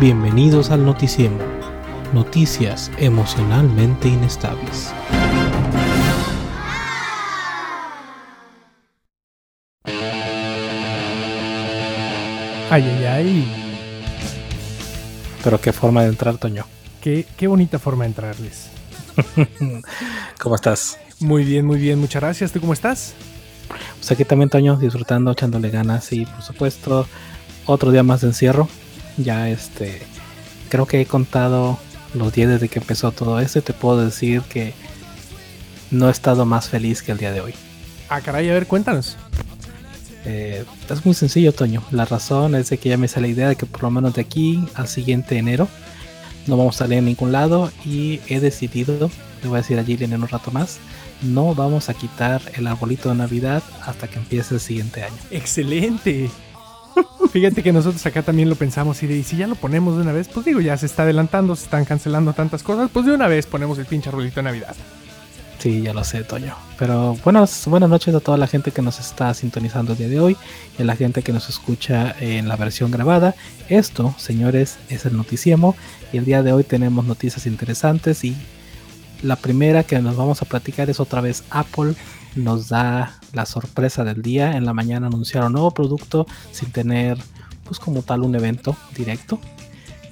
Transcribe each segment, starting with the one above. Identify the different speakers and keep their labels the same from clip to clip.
Speaker 1: Bienvenidos al Noticiemo. Noticias emocionalmente inestables.
Speaker 2: Ay, ay, ay.
Speaker 1: Pero qué forma de entrar, Toño.
Speaker 2: Qué, qué bonita forma de entrarles.
Speaker 1: ¿Cómo estás?
Speaker 2: Muy bien, muy bien. Muchas gracias. ¿Tú cómo estás?
Speaker 1: Pues aquí también, Toño, disfrutando, echándole ganas y, por supuesto, otro día más de encierro. Ya, este, creo que he contado los días desde que empezó todo esto y te puedo decir que no he estado más feliz que el día de hoy.
Speaker 2: Ah, caray, a ver, cuéntanos.
Speaker 1: Eh, es muy sencillo, Toño. La razón es que ya me sale la idea de que por lo menos de aquí al siguiente enero no vamos a salir a ningún lado y he decidido, le voy a decir a Gillian en un rato más, no vamos a quitar el arbolito de Navidad hasta que empiece el siguiente año.
Speaker 2: Excelente. Fíjate que nosotros acá también lo pensamos y, de, y si ya lo ponemos de una vez, pues digo, ya se está adelantando, se están cancelando tantas cosas, pues de una vez ponemos el pinche arbolito de Navidad.
Speaker 1: Sí, ya lo sé, Toño. Pero buenas, buenas noches a toda la gente que nos está sintonizando el día de hoy y a la gente que nos escucha en la versión grabada. Esto, señores, es el Noticiemo y el día de hoy tenemos noticias interesantes y la primera que nos vamos a platicar es otra vez Apple nos da la sorpresa del día. En la mañana anunciaron un nuevo producto sin tener pues como tal un evento directo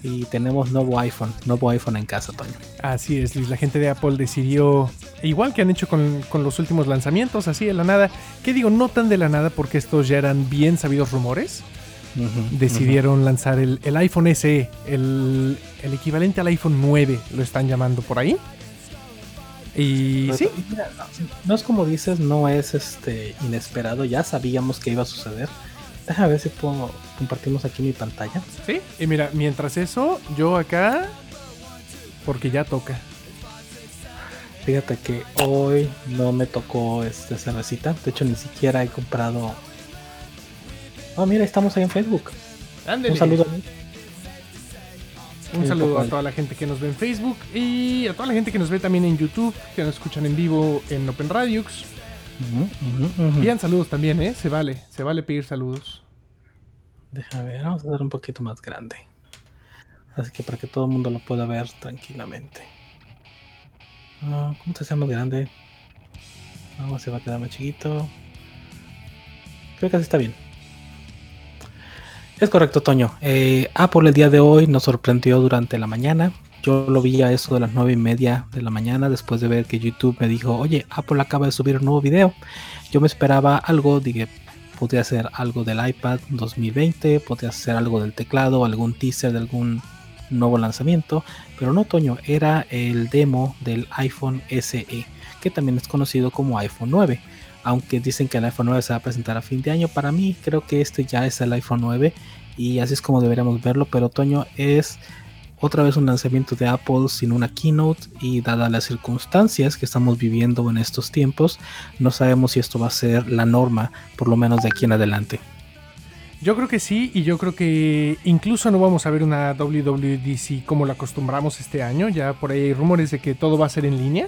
Speaker 1: y tenemos nuevo iPhone, nuevo iPhone en casa, Toño.
Speaker 2: Así es, Luis. La gente de Apple decidió, igual que han hecho con, con, los últimos lanzamientos, así de la nada, que digo, no tan de la nada porque estos ya eran bien sabidos rumores. Uh -huh, decidieron uh -huh. lanzar el, el, iPhone SE, el, el, equivalente al iPhone 9, lo están llamando por ahí. Y
Speaker 1: Pero,
Speaker 2: sí.
Speaker 1: Mira, no, no es como dices, no es este inesperado, ya sabíamos que iba a suceder. Déjame ver si puedo, compartimos aquí mi pantalla.
Speaker 2: Sí, y mira, mientras eso, yo acá, porque ya toca.
Speaker 1: Fíjate que hoy no me tocó este cervecita, de hecho ni siquiera he comprado. Oh, mira, estamos ahí en Facebook.
Speaker 2: Ándale.
Speaker 1: Un saludo a mí.
Speaker 2: Un saludo a toda la gente que nos ve en Facebook y a toda la gente que nos ve también en YouTube, que nos escuchan en vivo en Open Radiux. Uh -huh, uh -huh. Bien, saludos también, ¿eh? Se vale, se vale pedir saludos.
Speaker 1: Déjame ver, vamos a hacer un poquito más grande. Así que para que todo el mundo lo pueda ver tranquilamente. Uh, ¿Cómo se hace más grande? No, se va a quedar más chiquito. Creo que así está bien. Es correcto, Toño. Eh, Apple el día de hoy nos sorprendió durante la mañana. Yo lo vi a eso de las nueve y media de la mañana después de ver que YouTube me dijo, oye, Apple acaba de subir un nuevo video. Yo me esperaba algo, dije, podría ser algo del iPad 2020, podría ser algo del teclado, algún teaser de algún nuevo lanzamiento, pero no, Toño, era el demo del iPhone SE, que también es conocido como iPhone 9. Aunque dicen que el iPhone 9 se va a presentar a fin de año, para mí creo que este ya es el iPhone 9 y así es como deberíamos verlo, pero Toño es otra vez un lanzamiento de Apple sin una keynote y dadas las circunstancias que estamos viviendo en estos tiempos, no sabemos si esto va a ser la norma, por lo menos de aquí en adelante.
Speaker 2: Yo creo que sí, y yo creo que incluso no vamos a ver una WWDC como la acostumbramos este año. Ya por ahí hay rumores de que todo va a ser en línea.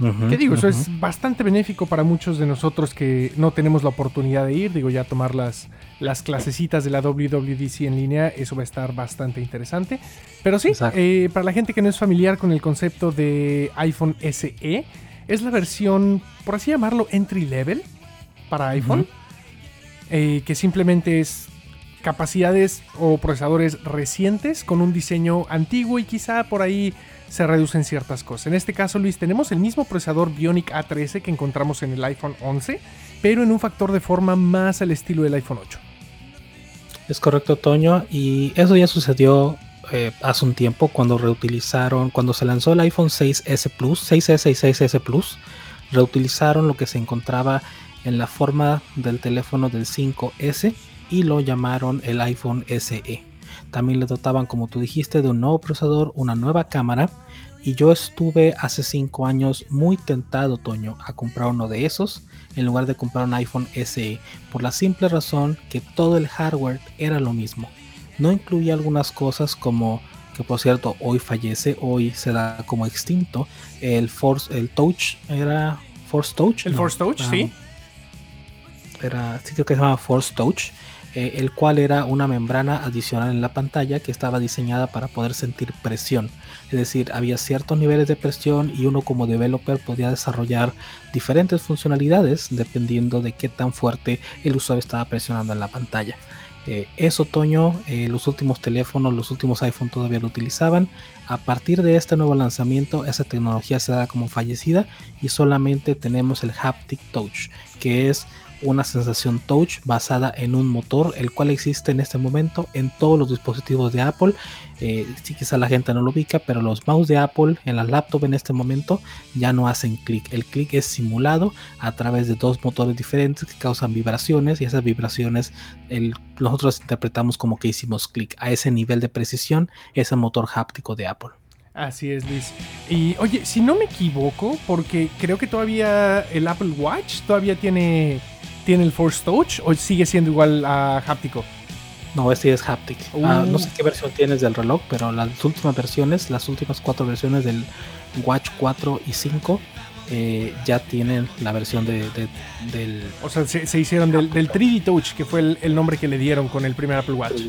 Speaker 2: Uh -huh, ¿Qué digo? Uh -huh. Eso es bastante benéfico para muchos de nosotros que no tenemos la oportunidad de ir. Digo, ya tomar las, las clasecitas de la WWDC en línea, eso va a estar bastante interesante. Pero sí, eh, para la gente que no es familiar con el concepto de iPhone SE, es la versión, por así llamarlo, entry level para iPhone. Uh -huh. eh, que simplemente es capacidades o procesadores recientes con un diseño antiguo y quizá por ahí se reducen ciertas cosas. En este caso, Luis, tenemos el mismo procesador Bionic A13 que encontramos en el iPhone 11, pero en un factor de forma más al estilo del iPhone 8.
Speaker 1: Es correcto, Toño, y eso ya sucedió eh, hace un tiempo cuando reutilizaron, cuando se lanzó el iPhone 6S Plus, 6S y 6S Plus, reutilizaron lo que se encontraba en la forma del teléfono del 5S y lo llamaron el iPhone SE. También le dotaban, como tú dijiste, de un nuevo procesador, una nueva cámara. Y yo estuve hace 5 años muy tentado, Toño, a comprar uno de esos en lugar de comprar un iPhone SE, por la simple razón que todo el hardware era lo mismo. No incluía algunas cosas como que por cierto hoy fallece, hoy se da como extinto, el Force, el Touch, era Force Touch.
Speaker 2: El Force Touch, sí.
Speaker 1: Era, sí creo que se llama Force Touch, eh, el cual era una membrana adicional en la pantalla que estaba diseñada para poder sentir presión. Es decir, había ciertos niveles de presión y uno como developer podía desarrollar diferentes funcionalidades dependiendo de qué tan fuerte el usuario estaba presionando en la pantalla. Eh, es otoño, eh, los últimos teléfonos, los últimos iPhone todavía lo utilizaban. A partir de este nuevo lanzamiento, esa tecnología se da como fallecida y solamente tenemos el Haptic Touch, que es una sensación touch basada en un motor, el cual existe en este momento en todos los dispositivos de Apple. Eh, sí, quizá la gente no lo ubica, pero los mouse de Apple en las laptops en este momento ya no hacen clic. El clic es simulado a través de dos motores diferentes que causan vibraciones y esas vibraciones nosotros interpretamos como que hicimos clic. A ese nivel de precisión es el motor háptico de Apple.
Speaker 2: Así es, Luis. Y oye, si no me equivoco, porque creo que todavía el Apple Watch todavía tiene tiene el Force Touch o sigue siendo igual a háptico?
Speaker 1: No, este es haptic. Ah, no uh. sé qué versión tienes del reloj, pero las últimas versiones, las últimas cuatro versiones del Watch 4 y 5 eh, ya tienen la versión de, del...
Speaker 2: O sea, se, hicieron del, del, 3D Touch, que fue el, nombre que le dieron con el primer Apple Watch.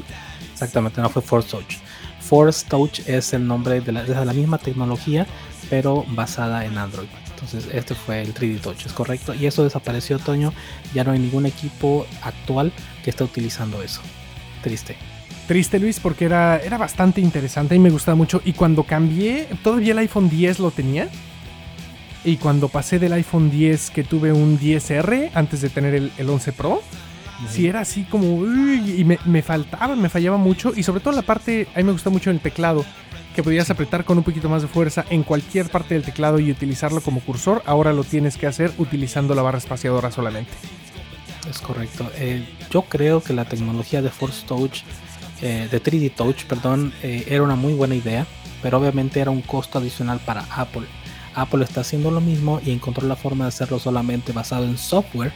Speaker 1: Exactamente, no fue Force Touch. Force Touch es el nombre de la, de la misma tecnología, pero basada en Android. Entonces este fue el 3D Touch, es correcto. Y eso desapareció, Toño. Ya no hay ningún equipo actual que esté utilizando eso. Triste.
Speaker 2: Triste, Luis, porque era, era bastante interesante y me gustaba mucho. Y cuando cambié, todavía el iPhone 10 lo tenía. Y cuando pasé del iPhone 10 que tuve un 10R antes de tener el, 11 Pro, si era así como... y me, me, faltaba, me fallaba mucho. Y sobre todo la parte, a mí me gusta mucho el teclado que podías apretar con un poquito más de fuerza en cualquier parte del teclado y utilizarlo como cursor, ahora lo tienes que hacer utilizando la barra espaciadora solamente.
Speaker 1: Es correcto. Eh, yo creo que la tecnología de Force Touch, eh, de 3D Touch, perdón, eh, era una muy buena idea, pero obviamente era un costo adicional para Apple. Apple está haciendo lo mismo y encontró la forma de hacerlo solamente basado en software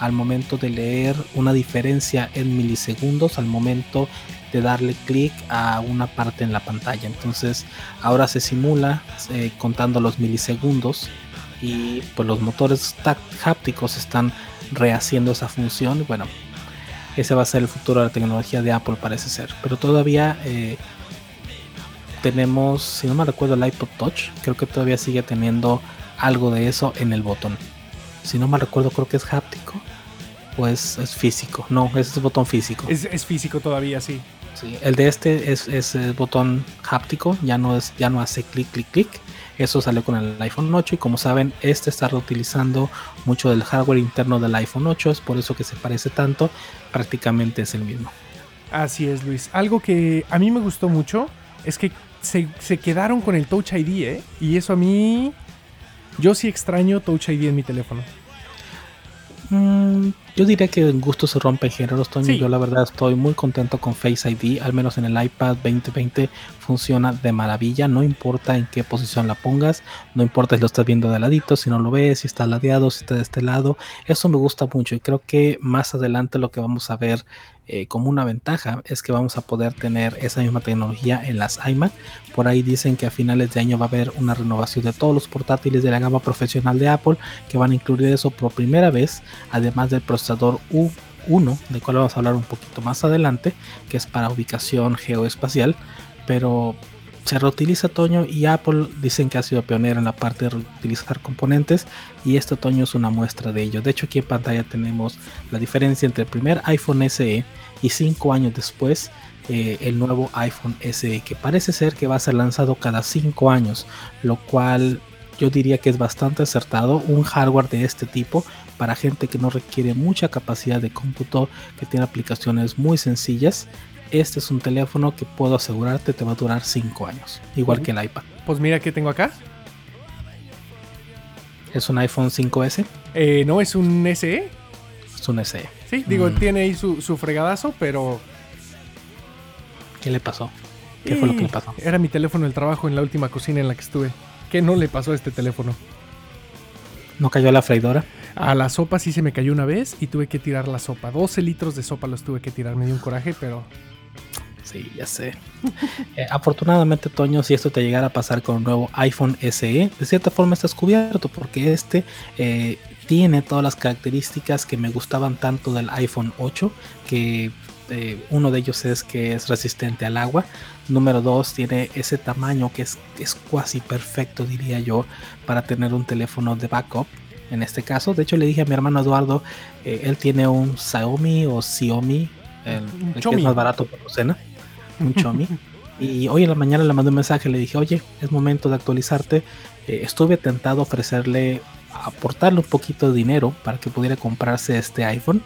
Speaker 1: al momento de leer una diferencia en milisegundos al momento de darle clic a una parte en la pantalla. Entonces ahora se simula eh, contando los milisegundos y pues los motores hápticos están rehaciendo esa función. Bueno, ese va a ser el futuro de la tecnología de Apple parece ser. Pero todavía eh, tenemos, si no me recuerdo, el iPod Touch. Creo que todavía sigue teniendo algo de eso en el botón. Si no me recuerdo, creo que es háptico. O es, físico. No, ese es botón físico.
Speaker 2: Es, es físico todavía, sí
Speaker 1: el de este es, el botón háptico, ya no, es, ya no hace clic, clic, clic. Eso salió con el iPhone 8 y como saben, este está reutilizando mucho del hardware interno del iPhone 8, es por eso que se parece tanto, prácticamente es el mismo.
Speaker 2: Así es, Luis. Algo que a mí me gustó mucho es que se, quedaron con el Touch ID, ¿eh? Y eso a mí... Yo sí extraño Touch ID en mi teléfono.
Speaker 1: Mm, yo diría que en gusto se rompe géneros, Toño. Yo la verdad estoy muy contento con Face ID, al menos en el iPad 2020 funciona de maravilla, no importa en qué posición la pongas, no importa si lo estás viendo de ladito, si no lo ves, si está ladeado, si está de este lado, eso me gusta mucho y creo que más adelante lo que vamos a ver eh, como una ventaja es que vamos a poder tener esa misma tecnología en las iMac. Por ahí dicen que a finales de año va a haber una renovación de todos los portátiles de la gama profesional de Apple que van a incluir eso por primera vez, además del procesador U1, del cual vamos a hablar un poquito más adelante, que es para ubicación geoespacial, pero se reutiliza otoño y Apple dicen que ha sido pionero en la parte de reutilizar componentes y este otoño es una muestra de ello. De hecho aquí en pantalla tenemos la diferencia entre el primer iPhone SE y cinco años después eh, el nuevo iPhone SE que parece ser que va a ser lanzado cada cinco años lo cual yo diría que es bastante acertado un hardware de este tipo para gente que no requiere mucha capacidad de cómputo que tiene aplicaciones muy sencillas este es un teléfono que puedo asegurarte te va a durar cinco años igual que el iPad
Speaker 2: pues mira que tengo acá
Speaker 1: es un iPhone 5S
Speaker 2: eh, no es un SE
Speaker 1: es un SE
Speaker 2: Sí, digo, mm. tiene ahí su, fregadazo, pero.
Speaker 1: ¿Qué le pasó? ¿Qué fue lo que le pasó?
Speaker 2: Era mi teléfono del trabajo en la última cocina en la que estuve. ¿Qué no le pasó a este teléfono?
Speaker 1: ¿No cayó a la freidora?
Speaker 2: A la sopa sí se me cayó una vez y tuve que tirar la sopa. 12 litros de sopa los tuve que tirar. Me dio un coraje, pero
Speaker 1: Sí, ya sé. Eh, afortunadamente, Toño, si esto te llegara a pasar con un nuevo iPhone SE, de cierta forma estás cubierto porque este eh, tiene todas las características que me gustaban tanto del iPhone 8, que eh, uno de ellos es que es resistente al agua. Número dos, tiene ese tamaño que es, es casi perfecto, diría yo, para tener un teléfono de backup. En este caso, de hecho, le dije a mi hermano Eduardo, él tiene un Xiaomi o Xiaomi, el, el que es más barato por docena un chomi. y hoy en la mañana le mandé un mensaje, le dije, oye, es momento de actualizarte. Eh, estuve tentado a ofrecerle, aportarle un poquito de dinero para que pudiera comprarse este iPhone.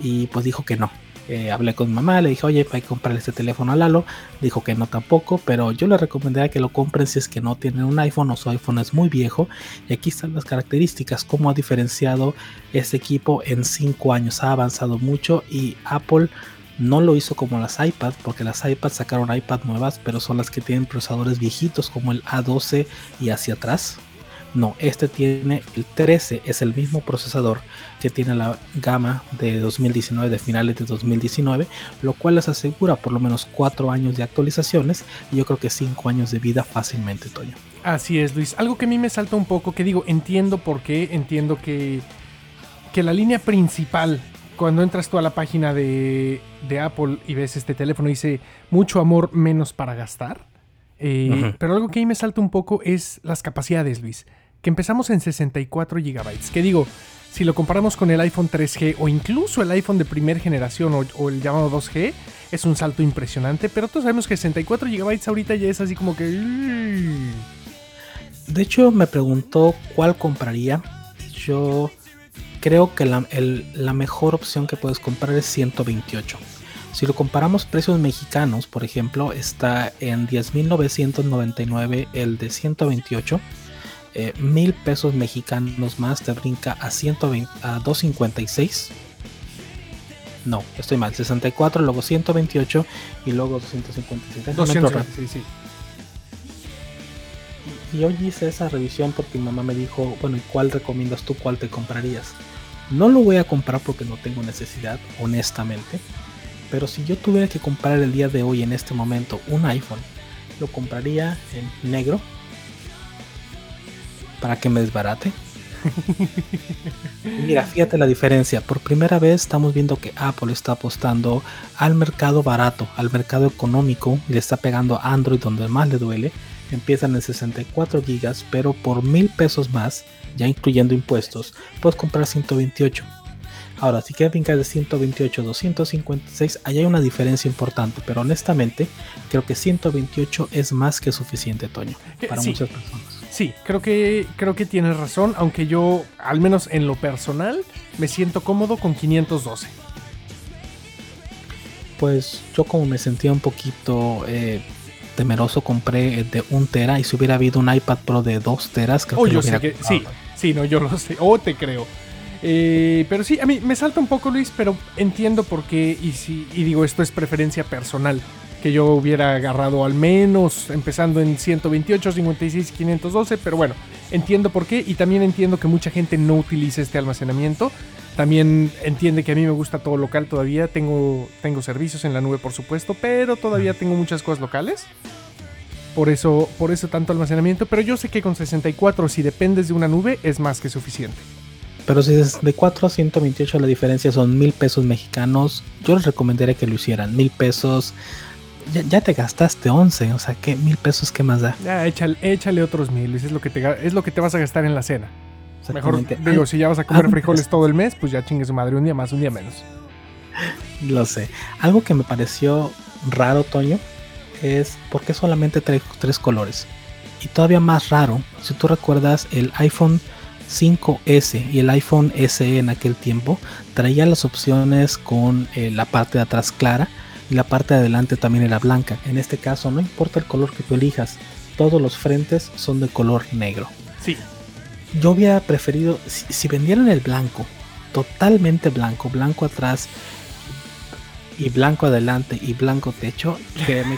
Speaker 1: Y pues dijo que no. Eh, hablé con mamá, le dije, oye, hay que comprarle este teléfono a Lalo. Dijo que no tampoco, pero yo le recomendaría que lo compren si es que no tienen un iPhone o su iPhone es muy viejo. Y aquí están las características, cómo ha diferenciado este equipo en 5 años. Ha avanzado mucho y Apple no lo hizo como las iPad, porque las iPad sacaron iPad nuevas, pero son las que tienen procesadores viejitos como el A12 y hacia atrás. No, este tiene el 13, es el mismo procesador que tiene la gama de 2019, de finales de 2019, lo cual les asegura por lo menos 4 años de actualizaciones y yo creo que 5 años de vida fácilmente, Toño.
Speaker 2: Así es, Luis. Algo que a mí me salta un poco, que digo, entiendo por qué, entiendo que, que la línea principal cuando entras tú a la página de, Apple y ves este teléfono, dice mucho amor, menos para gastar. Eh, pero algo que ahí me salta un poco es las capacidades, Luis. Que empezamos en 64 GB. Que digo, si lo comparamos con el iPhone 3G o incluso el iPhone de primera generación o, el llamado 2G, es un salto impresionante. Pero todos sabemos que 64 GB ahorita ya es así como que.
Speaker 1: De hecho, me preguntó cuál compraría. Yo creo que la, mejor opción que puedes comprar es 128. Si lo comparamos precios mexicanos, por ejemplo, está en 10.999 el de 128. Eh, mil pesos mexicanos más te brinca a, 120, a 256. No, estoy mal. 64, luego 128 y luego 256. 256, Y hoy hice esa revisión porque mi mamá me dijo, bueno, ¿y cuál recomiendas tú? ¿Cuál te comprarías? No lo voy a comprar porque no tengo necesidad, honestamente. Pero si yo tuviera que comprar el día de hoy en este momento un iPhone, lo compraría en negro para que me desbarate. Mira, fíjate la diferencia. Por primera vez estamos viendo que Apple está apostando al mercado barato, al mercado económico, y le está pegando a Android donde más le duele. Empiezan en 64 GB, pero por mil pesos más ya incluyendo impuestos, puedes comprar 128. Ahora, si quieres brincar de 128 a 256, ahí hay una diferencia importante, pero honestamente creo que 128 es más que suficiente, Toño, para muchas personas.
Speaker 2: Sí, creo que, creo que tienes razón, aunque yo, al menos en lo personal, me siento cómodo con 512.
Speaker 1: Pues yo como me sentía un poquito eh, temeroso, compré de 1 tera y si hubiera habido un iPad Pro de 2 teras, creo
Speaker 2: oh,
Speaker 1: que
Speaker 2: yo sé que, sí, Sí, no, yo lo sé. O te creo. Eh, pero sí, a mí me salta un poco, Luis, pero entiendo por qué. Y, si, y digo, esto es preferencia personal. Que yo hubiera agarrado al menos empezando en 128, 56, 512. Pero bueno, entiendo por qué. Y también entiendo que mucha gente no utiliza este almacenamiento. También entiende que a mí me gusta todo local todavía. Tengo, tengo servicios en la nube, por supuesto. Pero todavía tengo muchas cosas locales. Por eso, por eso tanto almacenamiento. Pero yo sé que con 64, si dependes de una nube, es más que suficiente.
Speaker 1: Pero si es de 4 a 128 la diferencia son mil pesos mexicanos, yo les recomendaría que lo hicieran. Mil pesos, ya, te gastaste 11, o sea, ¿qué mil pesos qué más da?
Speaker 2: Ya, échale, échale otros mil, es lo, que te, es lo que te vas a gastar en la cena. Mejor, digo, si ya vas a comer frijoles todo el mes, pues ya chingue su madre, un día más, un día menos.
Speaker 1: Lo sé. Algo que me pareció raro, Toño, es por qué solamente trae tres colores. Y todavía más raro, si tú recuerdas el iPhone 5S y el iPhone SE en aquel tiempo, traía las opciones con eh, la parte de atrás clara y la parte de adelante también era blanca. En este caso, no importa el color que tú elijas, todos los frentes son de color negro.
Speaker 2: Sí.
Speaker 1: Yo hubiera preferido, si vendieran el blanco, totalmente blanco, blanco atrás, y blanco adelante y blanco techo, créeme,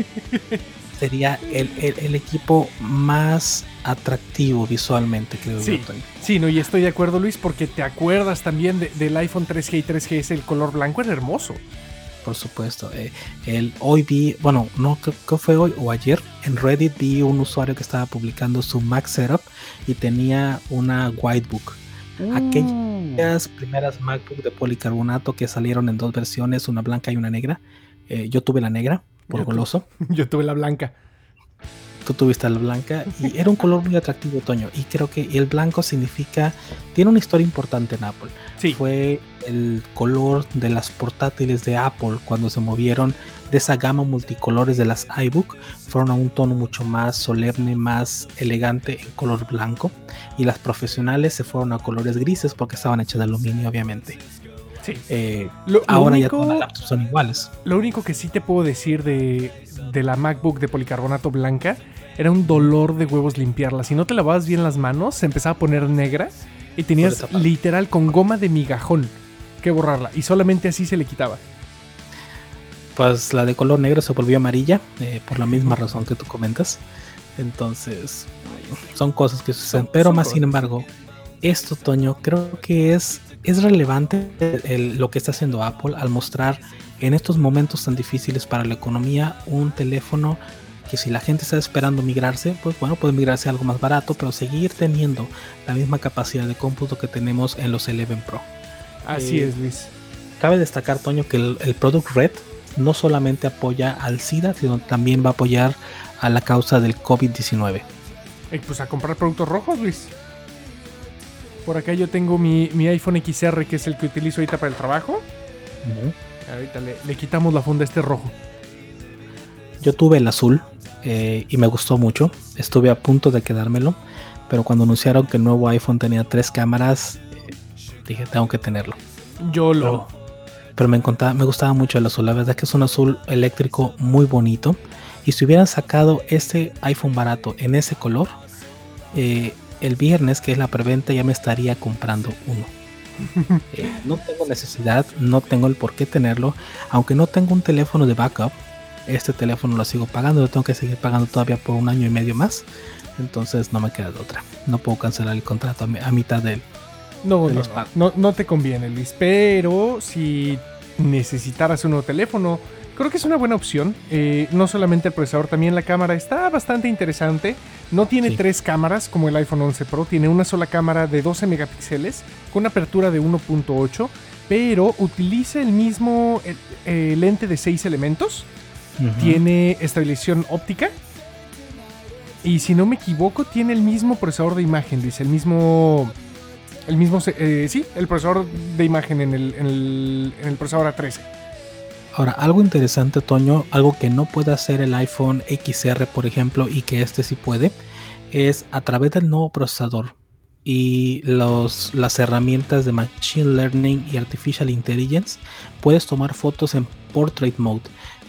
Speaker 1: sería el, equipo más atractivo visualmente, creo
Speaker 2: sí, Sí, no, y estoy de acuerdo, Luis, porque te acuerdas también del iPhone 3G y 3GS, el color blanco era hermoso.
Speaker 1: Por supuesto. Eh, el, hoy vi, bueno, no creo que fue hoy o ayer, en Reddit vi un usuario que estaba publicando su Mac Setup y tenía una Whitebook. Aquellas mm. primeras MacBook de policarbonato que salieron en dos versiones, una blanca y una negra. Eh, yo tuve la negra por goloso.
Speaker 2: yo tuve la blanca.
Speaker 1: Tú tuviste la blanca y era un color muy atractivo, Toño. Y creo que el blanco significa, tiene una historia importante en Apple.
Speaker 2: Sí.
Speaker 1: Fue el color de las portátiles de Apple cuando se movieron de esa gama multicolores de las iBook. Fueron a un tono mucho más solemne, más elegante en color blanco. Y las profesionales se fueron a colores grises porque estaban hechas de aluminio, obviamente.
Speaker 2: Sí.
Speaker 1: Eh, ahora ya todas las son iguales.
Speaker 2: Lo único que sí te puedo decir de, de la MacBook de policarbonato blanca era un dolor de huevos limpiarla. Si no te lavabas bien las manos, se empezaba a poner negra y tenías literal con goma de migajón que borrarla. Y solamente así se le quitaba.
Speaker 1: Pues la de color negro se volvió amarilla eh, por la misma razón que tú comentas. Entonces, son cosas que suceden. Pero más sin embargo, esto, Toño, creo que es, es relevante lo que está haciendo Apple al mostrar en estos momentos tan difíciles para la economía un teléfono que si la gente está esperando migrarse, pues bueno, puede migrarse a algo más barato, pero seguir teniendo la misma capacidad de cómputo que tenemos en los 11 Pro.
Speaker 2: Así eh, es, Luis.
Speaker 1: Cabe destacar, Toño, que el, Product Red no solamente apoya al SIDA, sino también va a apoyar a la causa del COVID-19.
Speaker 2: Eh, pues a comprar productos rojos, Luis. Por acá yo tengo mi, iPhone XR, que es el que utilizo ahorita para el trabajo. Ahorita le, le, quitamos la funda a este rojo.
Speaker 1: Yo tuve el azul, eh, y me gustó mucho. Estuve a punto de quedármelo, pero cuando anunciaron que el nuevo iPhone tenía tres cámaras, eh, dije, tengo que tenerlo.
Speaker 2: Yo lo...
Speaker 1: Pero, me, me gustaba mucho el azul, la verdad que es un azul eléctrico muy bonito. Y si hubieran sacado este iPhone barato en ese color, eh, el viernes, que es la preventa, ya me estaría comprando uno. no tengo necesidad, no tengo el por qué tenerlo, aunque no tengo un teléfono de backup, este teléfono lo sigo pagando, lo tengo que seguir pagando todavía por un año y medio más. Entonces no me queda de otra. No puedo cancelar el contrato a, mitad de,
Speaker 2: no, no, no, no, te conviene, Luis. Pero si necesitaras un nuevo teléfono, creo que es una buena opción. Eh, no solamente el procesador, también la cámara está bastante interesante. No tiene tres cámaras como el iPhone 11 Pro, tiene una sola cámara de 12 megapíxeles con una apertura de 1.8, pero utiliza el mismo eh, lente de 6 elementos tiene estabilización óptica. Y si no me equivoco, tiene el mismo procesador de imagen, dice, el mismo. El mismo. Eh, sí, el procesador de imagen en el, en el, procesador A13.
Speaker 1: Ahora, algo interesante, Toño, algo que no puede hacer el iPhone XR, por ejemplo, y que este sí puede, es a través del nuevo procesador y los, las herramientas de Machine Learning y Artificial Intelligence, puedes tomar fotos en Portrait Mode.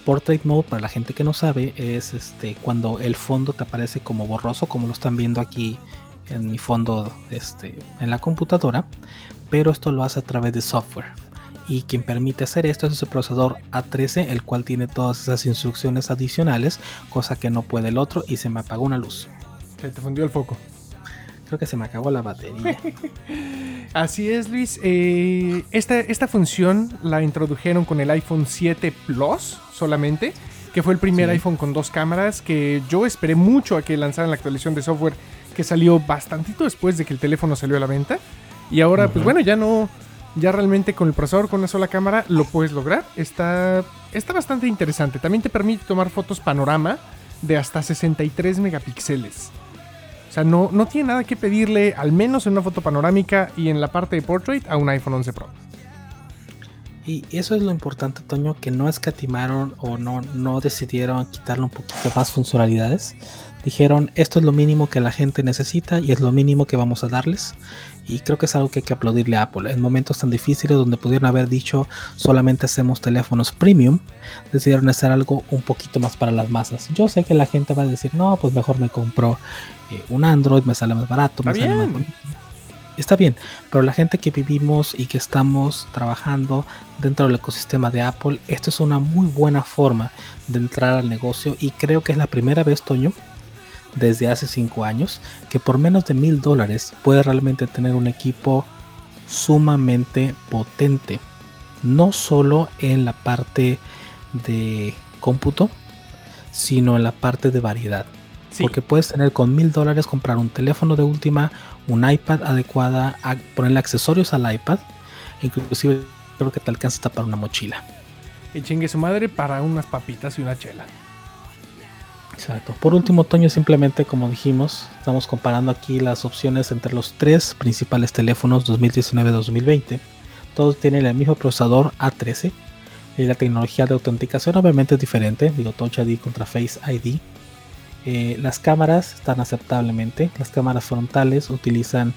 Speaker 1: Portrait Mode, para la gente que no sabe, es este cuando el fondo te aparece como borroso, como lo están viendo aquí en mi fondo este, en la computadora, pero esto lo hace a través de software. Y quien permite hacer esto es el procesador A13, el cual tiene todas esas instrucciones adicionales, cosa que no puede el otro, y se me apagó una luz.
Speaker 2: Se te fundió el foco.
Speaker 1: Creo que se me acabó la batería.
Speaker 2: Así es, Luis. Eh, esta, esta función la introdujeron con el iPhone 7 Plus solamente, que fue el primer iPhone con dos cámaras, que yo esperé mucho a que lanzaran la actualización de software que salió bastantito después de que el teléfono salió a la venta. Y ahora, pues bueno, ya no, ya realmente con el procesador con una sola cámara lo puedes lograr. Está, está bastante interesante. También te permite tomar fotos panorama de hasta 63 megapíxeles no, no tiene nada que pedirle, al menos en una foto panorámica y en la parte de portrait, a un iPhone 11 Pro.
Speaker 1: Y eso es lo importante, Toño, que no escatimaron o no, no decidieron quitarle un poquito más funcionalidades. Dijeron, esto es lo mínimo que la gente necesita y es lo mínimo que vamos a darles. Y creo que es algo que hay que aplaudirle a Apple. En momentos tan difíciles donde pudieron haber dicho solamente hacemos teléfonos premium, decidieron hacer algo un poquito más para las masas. Yo sé que la gente va a decir, no, pues mejor me compro eh, un Android, me sale más barato, me sale más está bien, pero la gente que vivimos y que estamos trabajando dentro del ecosistema de Apple, esto es una muy buena forma de entrar al negocio y creo que es la primera vez, Toño, desde hace 5 años, que por menos de mil dólares puede realmente tener un equipo sumamente potente. No solo en la parte de cómputo, sino en la parte de variedad. Porque puedes tener con mil dólares comprar un teléfono de última, un iPad adecuada, ponerle accesorios al iPad, inclusive creo que te alcanza hasta para una mochila.
Speaker 2: Y chingue su madre para unas papitas y una chela.
Speaker 1: Exacto. Por último, Toño, simplemente como dijimos, estamos comparando aquí las opciones entre los tres principales teléfonos 2019-2020. Todos tienen el mismo procesador A13 y la tecnología de autenticación obviamente es diferente, digo Touch ID contra Face ID. Eh, las cámaras están aceptablemente, las cámaras frontales utilizan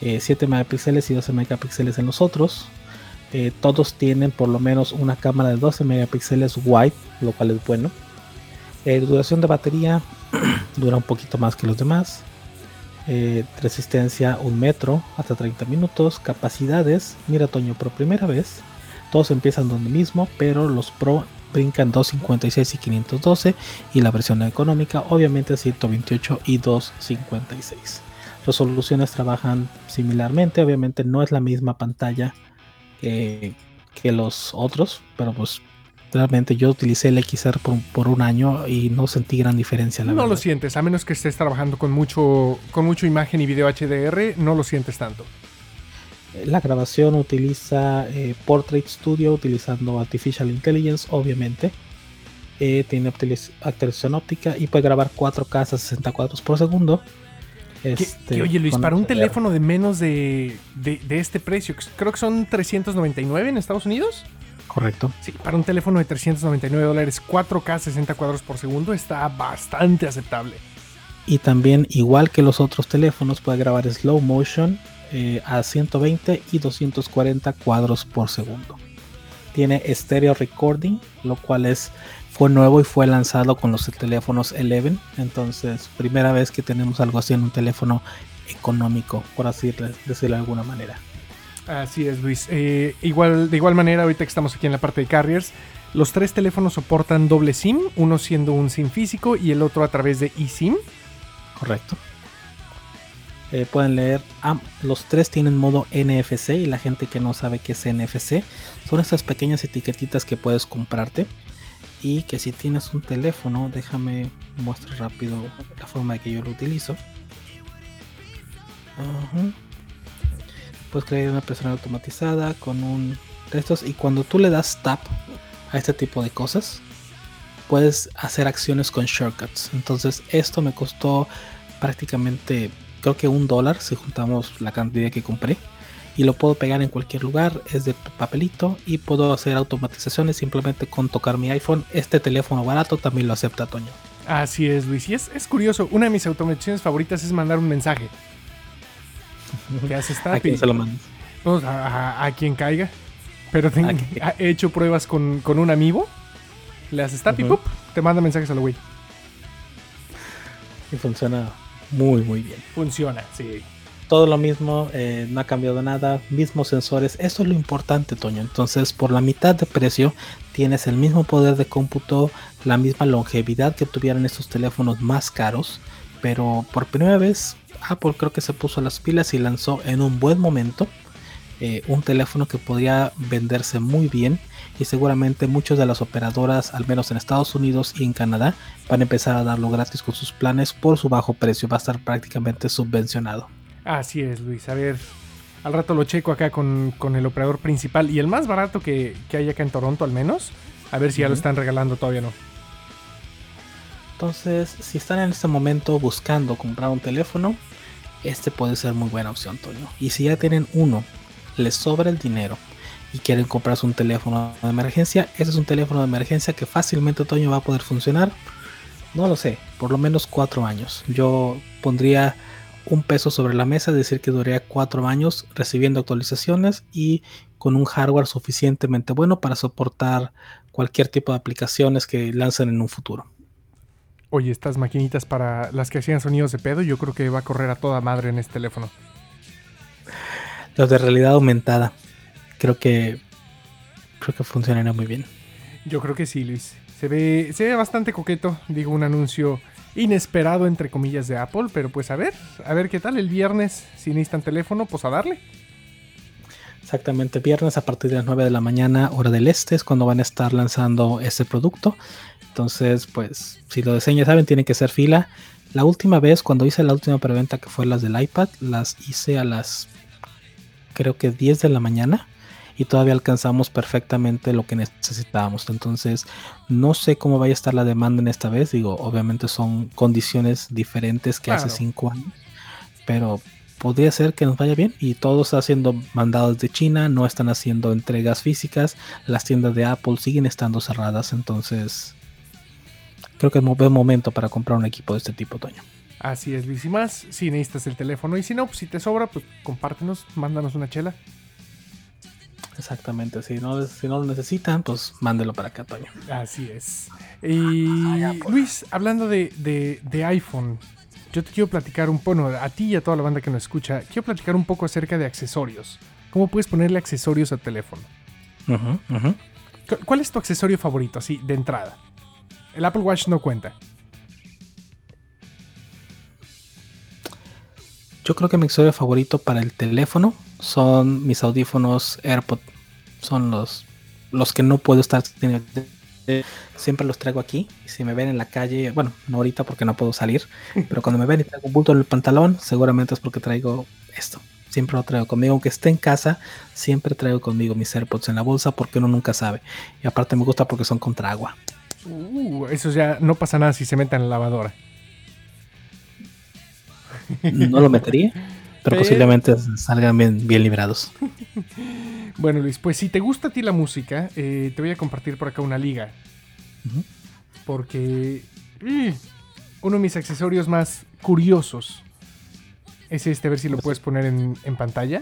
Speaker 1: 7 eh, megapíxeles y 12 megapíxeles en los otros. Eh, todos tienen por lo menos una cámara de 12 megapíxeles wide, lo cual es bueno. Eh, duración de batería dura un poquito más que los demás. Eh, resistencia un metro hasta 30 minutos. Capacidades, mira Toño, por primera vez. Todos empiezan donde mismo, pero los Pro brincan 256 y 512 y la versión económica obviamente 128 y 256. Resoluciones trabajan similarmente, obviamente no es la misma pantalla que los otros, pero pues realmente yo utilicé el XR por, un año y no sentí gran diferencia.
Speaker 2: no lo sientes, a menos que estés trabajando con mucho, con mucho imagen y video HDR, no lo sientes tanto.
Speaker 1: La grabación utiliza eh, Portrait Studio utilizando Artificial Intelligence, obviamente. Eh, tiene actualización óptica y puede grabar 4K a 60 cuadros por segundo.
Speaker 2: Este, oye Luis, para un teléfono de menos de, de, de, este precio, creo que son 399 en Estados Unidos.
Speaker 1: Correcto.
Speaker 2: Sí, para un teléfono de 399 dólares, 4K 60 cuadros por segundo está bastante aceptable.
Speaker 1: Y también, igual que los otros teléfonos, puede grabar slow motion eh, a 120 y 240 cuadros por segundo. Tiene stereo recording, lo cual es fue nuevo y fue lanzado con los teléfonos 11. Entonces, primera vez que tenemos algo así en un teléfono económico, por así decirlo de alguna manera.
Speaker 2: Así es, Luis. Eh, igual, de igual manera, ahorita que estamos aquí en la parte de carriers, los tres teléfonos soportan doble SIM, uno siendo un SIM físico y el otro a través de eSIM.
Speaker 1: Correcto. Eh, pueden leer, ah, los tres tienen modo NFC y la gente que no sabe qué es NFC, son estas pequeñas etiquetitas que puedes comprarte y que si tienes un teléfono, déjame mostrar rápido la forma de que yo lo utilizo. Ajá puedes crear una persona automatizada con un de estos y cuando tú le das tap a este tipo de cosas puedes hacer acciones con shortcuts entonces esto me costó prácticamente creo que un dólar si juntamos la cantidad que compré y lo puedo pegar en cualquier lugar es de papelito y puedo hacer automatizaciones simplemente con tocar mi iPhone este teléfono barato también lo acepta Toño
Speaker 2: Así es, Luis. Y es, es curioso. Una de mis automatizaciones favoritas es mandar un mensaje. ¿Qué haces,
Speaker 1: ¿A quién se lo mandas?
Speaker 2: Pues, a, quien caiga. Pero he hecho pruebas con, un amigo. Le haces tap y te manda mensajes al güey.
Speaker 1: Y funciona muy, muy bien.
Speaker 2: Funciona, sí.
Speaker 1: Todo lo mismo, eh, no ha cambiado nada, mismos sensores. Eso es lo importante, Toño. Entonces, por la mitad de precio, tienes el mismo poder de cómputo, la misma longevidad que tuvieran estos teléfonos más caros. Pero por primera vez Apple creo que se puso las pilas y lanzó en un buen momento eh, un teléfono que podría venderse muy bien y seguramente muchas de las operadoras, al menos en Estados Unidos y en Canadá, van a empezar a darlo gratis con sus planes por su bajo precio. Va a estar prácticamente subvencionado.
Speaker 2: Así es, Luis. A ver, al rato lo checo acá con, el operador principal y el más barato que, hay acá en Toronto al menos. A ver si ya lo están regalando, todavía no.
Speaker 1: Entonces, si están en este momento buscando comprar un teléfono, este puede ser muy buena opción, Toño. Y si ya tienen uno, les sobra el dinero y quieren comprarse un teléfono de emergencia, ese es un teléfono de emergencia que fácilmente, Toño, va a poder funcionar. No lo sé, por lo menos cuatro años. Yo pondría un peso sobre la mesa, decir que duraría cuatro años recibiendo actualizaciones y con un hardware suficientemente bueno para soportar cualquier tipo de aplicaciones que lancen en un futuro.
Speaker 2: Oye, estas maquinitas para las que hacían sonidos de pedo, yo creo que va a correr a toda madre en este teléfono.
Speaker 1: los de realidad aumentada. Creo que creo que funcionaría muy bien.
Speaker 2: Yo creo que sí, Luis. Se ve, se ve bastante coqueto, digo, un anuncio inesperado entre comillas de Apple, pero pues a ver, a ver qué tal el viernes, si necesitan teléfono, pues a darle.
Speaker 1: Exactamente, viernes a partir de las 9 de la mañana, hora del este, es cuando van a estar lanzando este producto. Entonces, pues, si lo desean, ya saben, tiene que ser fila. La última vez, cuando hice la última preventa que fue las del iPad, las hice a las, creo que 10 de la mañana y todavía alcanzamos perfectamente lo que necesitábamos. Entonces, no sé cómo vaya a estar la demanda en esta vez. Digo, obviamente son condiciones diferentes que hace 5 años, pero podría ser que nos vaya bien y todo está siendo mandado desde China, no están haciendo entregas físicas, las tiendas de Apple siguen estando cerradas, entonces creo que es buen momento para comprar un equipo de este tipo, Toño.
Speaker 2: Así es, Luis. Y más, si necesitas el teléfono. Y si no, pues si te sobra, pues compártenos, mándanos una chela.
Speaker 1: Exactamente, si no, si no lo necesitan, pues mándelo para acá, Toño.
Speaker 2: Así es. Y Luis, hablando de, de, iPhone, yo te quiero platicar un poco, a ti y a toda la banda que nos escucha, quiero platicar un poco acerca de accesorios. ¿Cómo puedes ponerle accesorios al teléfono? ¿Cuál es tu accesorio favorito, así, de entrada? El Apple Watch no cuenta.
Speaker 1: Yo creo que mi accesorio favorito para el teléfono son mis audífonos AirPod. Son los, los que no puedo estar siempre los traigo aquí. Y si me ven en la calle, bueno, no ahorita porque no puedo salir, pero cuando me ven y traigo un bulto en el pantalón, seguramente es porque traigo esto. Siempre lo traigo conmigo, aunque esté en casa, siempre traigo conmigo mis AirPods en la bolsa porque uno nunca sabe. Y aparte me gusta porque son contra agua.
Speaker 2: Uh, eso ya no pasa nada si se meten en la lavadora.
Speaker 1: No lo metería, pero, posiblemente salgan bien, bien librados.
Speaker 2: Bueno, Luis, pues si te gusta a ti la música, eh, te voy a compartir por acá una liga. Porque uno de mis accesorios más curiosos es este, a ver si lo puedes poner en, en pantalla.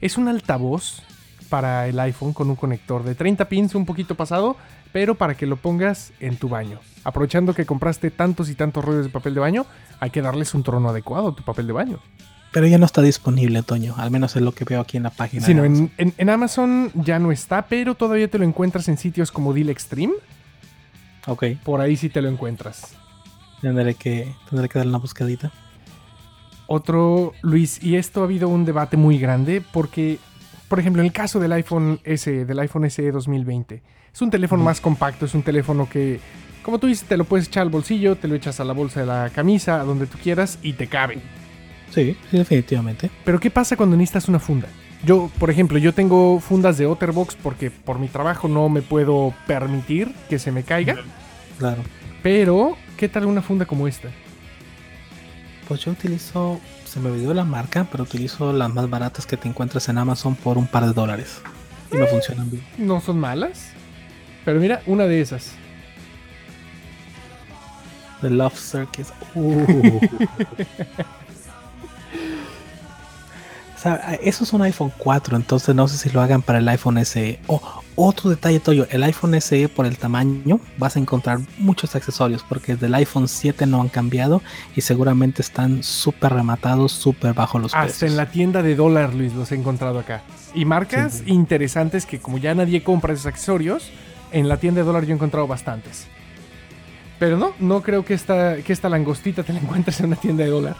Speaker 2: Es un altavoz para el iPhone con un conector de 30 pins, un poquito pasado, pero para que lo pongas en tu baño. Aprovechando que compraste tantos y tantos rollos de papel de baño, hay que darles un trono adecuado a tu papel de baño.
Speaker 1: Pero ya no está disponible, Toño. Al menos es lo que veo aquí en la página.
Speaker 2: Sí, en, Amazon ya no está, pero todavía te lo encuentras en sitios como Deal Extreme.
Speaker 1: Ok.
Speaker 2: Por ahí sí te lo encuentras.
Speaker 1: Tendré que, tendré que dar una buscadita.
Speaker 2: Otro, Luis, y esto ha habido un debate muy grande porque, por ejemplo, en el caso del iPhone S, del iPhone SE 2020, es un teléfono más compacto, es un teléfono que, como tú dices, te lo puedes echar al bolsillo, te lo echas a la bolsa de la camisa, a donde tú quieras y te cabe.
Speaker 1: Sí, definitivamente.
Speaker 2: Pero ¿qué pasa cuando necesitas una funda? Yo, por ejemplo, yo tengo fundas de Otterbox porque por mi trabajo no me puedo permitir que se me caiga.
Speaker 1: Claro.
Speaker 2: Pero, ¿qué tal una funda como esta?
Speaker 1: Pues yo utilizo, se me olvidó la marca, pero utilizo las más baratas que te encuentras en Amazon por un par de dólares. Y me eh, funcionan bien.
Speaker 2: No son malas. Pero mira, una de esas.
Speaker 1: The Love Circus. Uh. eso es un iPhone 4, entonces no sé si lo hagan para el iPhone SE. Oh, otro detalle, Toyo, el iPhone SE por el tamaño vas a encontrar muchos accesorios porque desde el iPhone 7 no han cambiado y seguramente están súper rematados, súper bajo los precios.
Speaker 2: Hasta en la tienda de dólar, Luis, los he encontrado acá. Y marcas interesantes que como ya nadie compra esos accesorios, en la tienda de dólar yo he encontrado bastantes. Pero no, no creo que esta, que esta langostita te la encuentres en una tienda de dólar.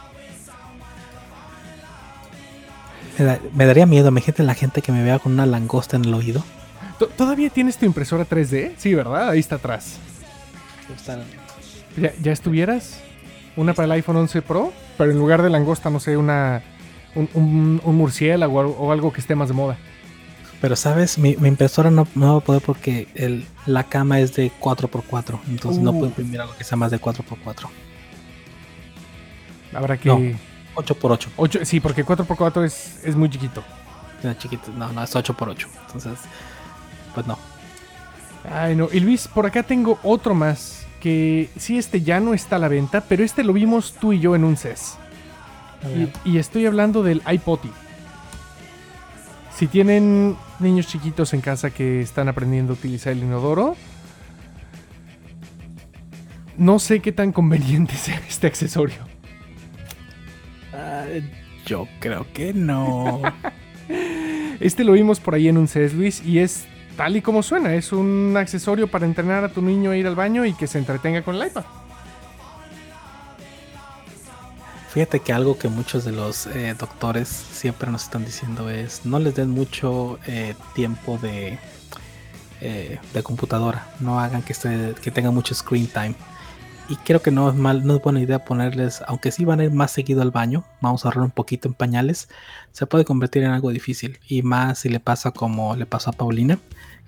Speaker 1: Me, daría miedo, imagínate la gente que me vea con una langosta en el oído.
Speaker 2: ¿Todavía tienes tu impresora 3D? Sí, ¿verdad? Ahí está atrás. ¿Ya, estuvieras? Una para el iPhone 11 Pro, pero en lugar de langosta, no sé, una un, murciélago o algo que esté más de moda.
Speaker 1: Pero sabes, mi, impresora no, no, va a poder porque el, la cama es de 4x4. Entonces no puedo imprimir algo que sea más de 4x4.
Speaker 2: Habrá que.
Speaker 1: 8x8.
Speaker 2: 8, sí, porque 4x4 es, es muy chiquito.
Speaker 1: Es chiquito, no, no, es 8x8. Entonces, pues no.
Speaker 2: Ay, no. Y Luis, por acá tengo otro más. Que sí, este ya no está a la venta, pero este lo vimos tú y yo en un CES. Y, y, estoy hablando del iPotty. Si tienen niños chiquitos en casa que están aprendiendo a utilizar el inodoro, no sé qué tan conveniente sea este accesorio.
Speaker 1: Yo creo que no.
Speaker 2: Este lo vimos por ahí en un CES, Luis, y es tal y como suena. Es un accesorio para entrenar a tu niño a ir al baño y que se entretenga con el iPad.
Speaker 1: Fíjate que algo que muchos de los eh, doctores siempre nos están diciendo es no les den mucho eh, tiempo de, eh, de computadora, no hagan que, que tengan mucho screen time. Y creo que no es mal, no es buena idea ponerles, aunque sí van a ir más seguido al baño, vamos a ahorrar un poquito en pañales, se puede convertir en algo difícil. Y más si le pasa como le pasó a Paulina,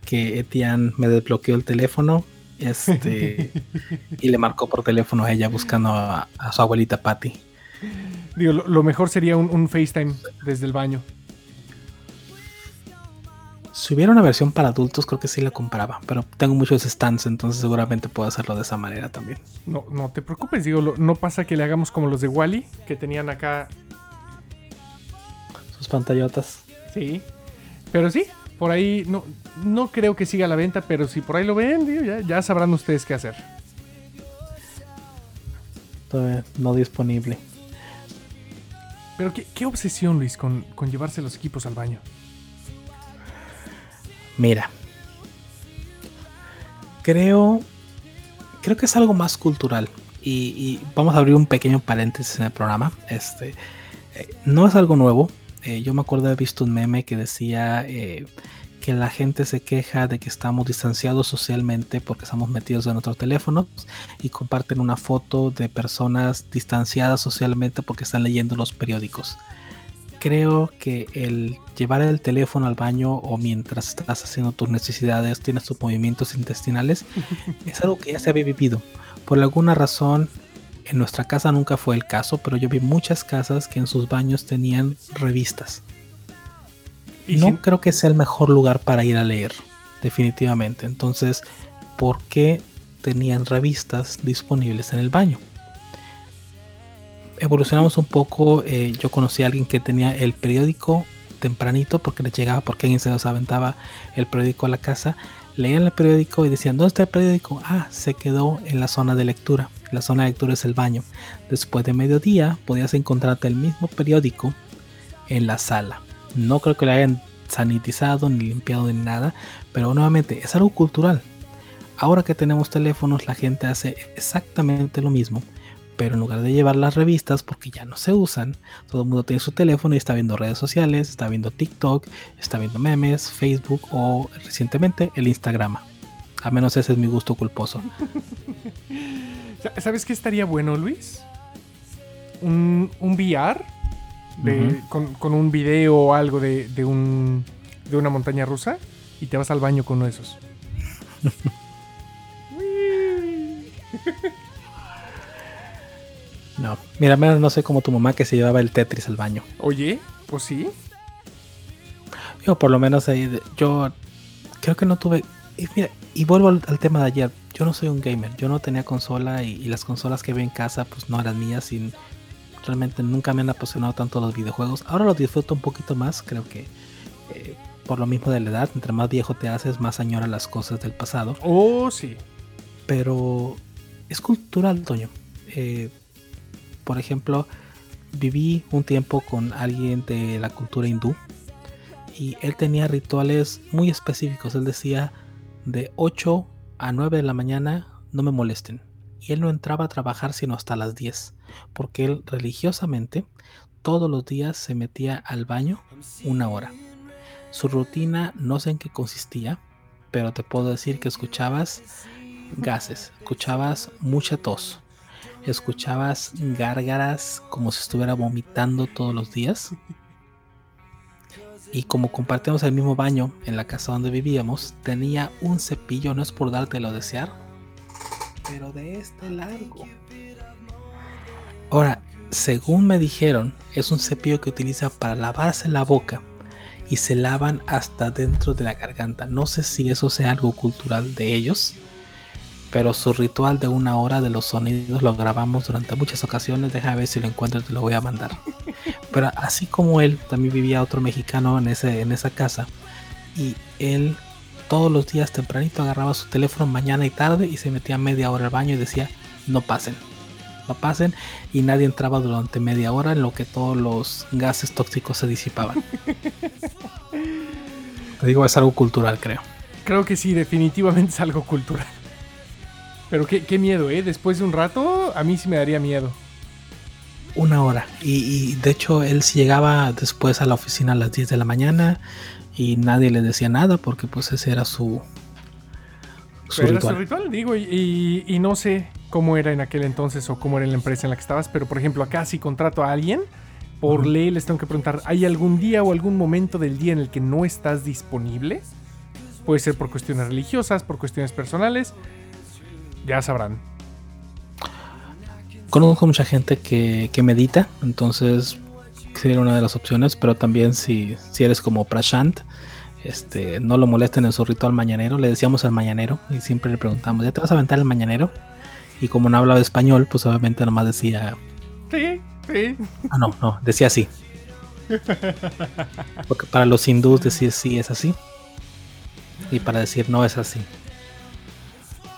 Speaker 1: que Etienne me desbloqueó el teléfono este, y le marcó por teléfono a ella buscando a, su abuelita Patty.
Speaker 2: Digo, lo, mejor sería un, un FaceTime desde el baño.
Speaker 1: Si hubiera una versión para adultos, creo que sí la compraba. Pero tengo muchos stands, entonces seguramente puedo hacerlo de esa manera también.
Speaker 2: No, no te preocupes, digo, no pasa que le hagamos como los de Wally, que tenían acá.
Speaker 1: Sus pantallotas.
Speaker 2: Sí. Pero sí, por ahí no, no creo que siga la venta, pero si por ahí lo ven, ya, sabrán ustedes qué hacer.
Speaker 1: Todavía no disponible.
Speaker 2: Pero qué, obsesión, Luis, con, con llevarse los equipos al baño.
Speaker 1: Mira, creo, creo que es algo más cultural. Y, vamos a abrir un pequeño paréntesis en el programa. Este, eh, no es algo nuevo. Eh, yo me acuerdo de haber visto un meme que decía eh, que la gente se queja de que estamos distanciados socialmente porque estamos metidos en nuestros teléfonos y comparten una foto de personas distanciadas socialmente porque están leyendo los periódicos creo que el llevar el teléfono al baño o mientras estás haciendo tus necesidades, tienes tus movimientos intestinales, es algo que ya se había vivido. Por alguna razón, en nuestra casa nunca fue el caso, pero yo vi muchas casas que en sus baños tenían revistas. Y no creo que sea el mejor lugar para ir a leer, definitivamente. Entonces, ¿por qué tenían revistas disponibles en el baño? Evolucionamos un poco. Eh, yo conocí a alguien que tenía el periódico tempranito porque le llegaba, porque alguien se los aventaba el periódico a la casa. Leían el periódico y decían, ¿dónde está el periódico? Ah, se quedó en la zona de lectura. La zona de lectura es el baño. Después de mediodía podías encontrarte el mismo periódico en la sala. No creo que lo hayan sanitizado ni limpiado ni nada, pero nuevamente es algo cultural. Ahora que tenemos teléfonos, la gente hace exactamente lo mismo pero en lugar de llevar las revistas, porque ya no se usan, todo el mundo tiene su teléfono y está viendo redes sociales, está viendo TikTok, está viendo memes, Facebook o recientemente el Instagram. A menos ese es mi gusto culposo.
Speaker 2: ¿Sabes qué estaría bueno, Luis? Un, un VR con, un video o algo de, de, un, de una montaña rusa y te vas al baño con uno de esos.
Speaker 1: No, mira, no sé como tu mamá que se llevaba el Tetris al baño.
Speaker 2: Oye, pues sí.
Speaker 1: Yo por lo menos ahí, yo creo que no tuve... Y mira, y vuelvo al, tema de ayer, yo no soy un gamer, yo no tenía consola y, las consolas que veo en casa pues no eran mías y realmente nunca me han apasionado tanto los videojuegos. Ahora los disfruto un poquito más, creo que eh, por lo mismo de la edad, entre más viejo te haces, más añora las cosas del pasado.
Speaker 2: Oh, sí.
Speaker 1: Pero es cultural, Toño. Eh, por ejemplo, viví un tiempo con alguien de la cultura hindú y él tenía rituales muy específicos. Él decía de 8 a 9 de la mañana no me molesten. Y él no entraba a trabajar sino hasta las 10, porque él religiosamente todos los días se metía al baño una hora. Su rutina no sé en qué consistía, pero te puedo decir que escuchabas gases, escuchabas mucha tos, escuchabas gárgaras como si estuviera vomitando todos los días. Y como compartíamos el mismo baño en la casa donde vivíamos, tenía un cepillo, no es por dártelo a desear, pero de este largo. Ahora, según me dijeron, es un cepillo que utiliza para lavarse la boca y se lavan hasta dentro de la garganta. No sé si eso sea algo cultural de ellos pero su ritual de una hora de los sonidos lo grabamos durante muchas ocasiones. Deja ver si lo encuentro, te lo voy a mandar. Pero así como él, también vivía otro mexicano en, ese, en esa casa. Y él todos los días tempranito agarraba su teléfono mañana y tarde y se metía media hora al baño y decía, no pasen, no pasen. Y nadie entraba durante media hora en lo que todos los gases tóxicos se disipaban. Te digo, es algo cultural, creo.
Speaker 2: Creo que sí, definitivamente es algo cultural. Pero qué, qué miedo, ¿eh? Después de un rato, a mí sí me daría miedo.
Speaker 1: Una hora. Y, de hecho, él llegaba después a la oficina a las 10 de la mañana y nadie le decía nada porque pues ese era su,
Speaker 2: su ritual. Era su ritual, digo, y, y, no sé cómo era en aquel entonces o cómo era en la empresa en la que estabas, pero por ejemplo, acá si contrato a alguien, por ley les tengo que preguntar, ¿hay algún día o algún momento del día en el que no estás disponible? Puede ser por cuestiones religiosas, por cuestiones personales, ya sabrán.
Speaker 1: Conozco mucha gente que, medita, entonces sería una de las opciones, pero también si, si eres como Prashant, este, no lo molesten en su ritual mañanero, le decíamos al mañanero y siempre le preguntamos, ¿ya te vas a aventar el mañanero? Y como no hablaba español, pues obviamente nomás decía...
Speaker 2: Sí, sí.
Speaker 1: Ah, no, no, decía sí. Porque para los hindús decir sí es así. Y para decir no es así.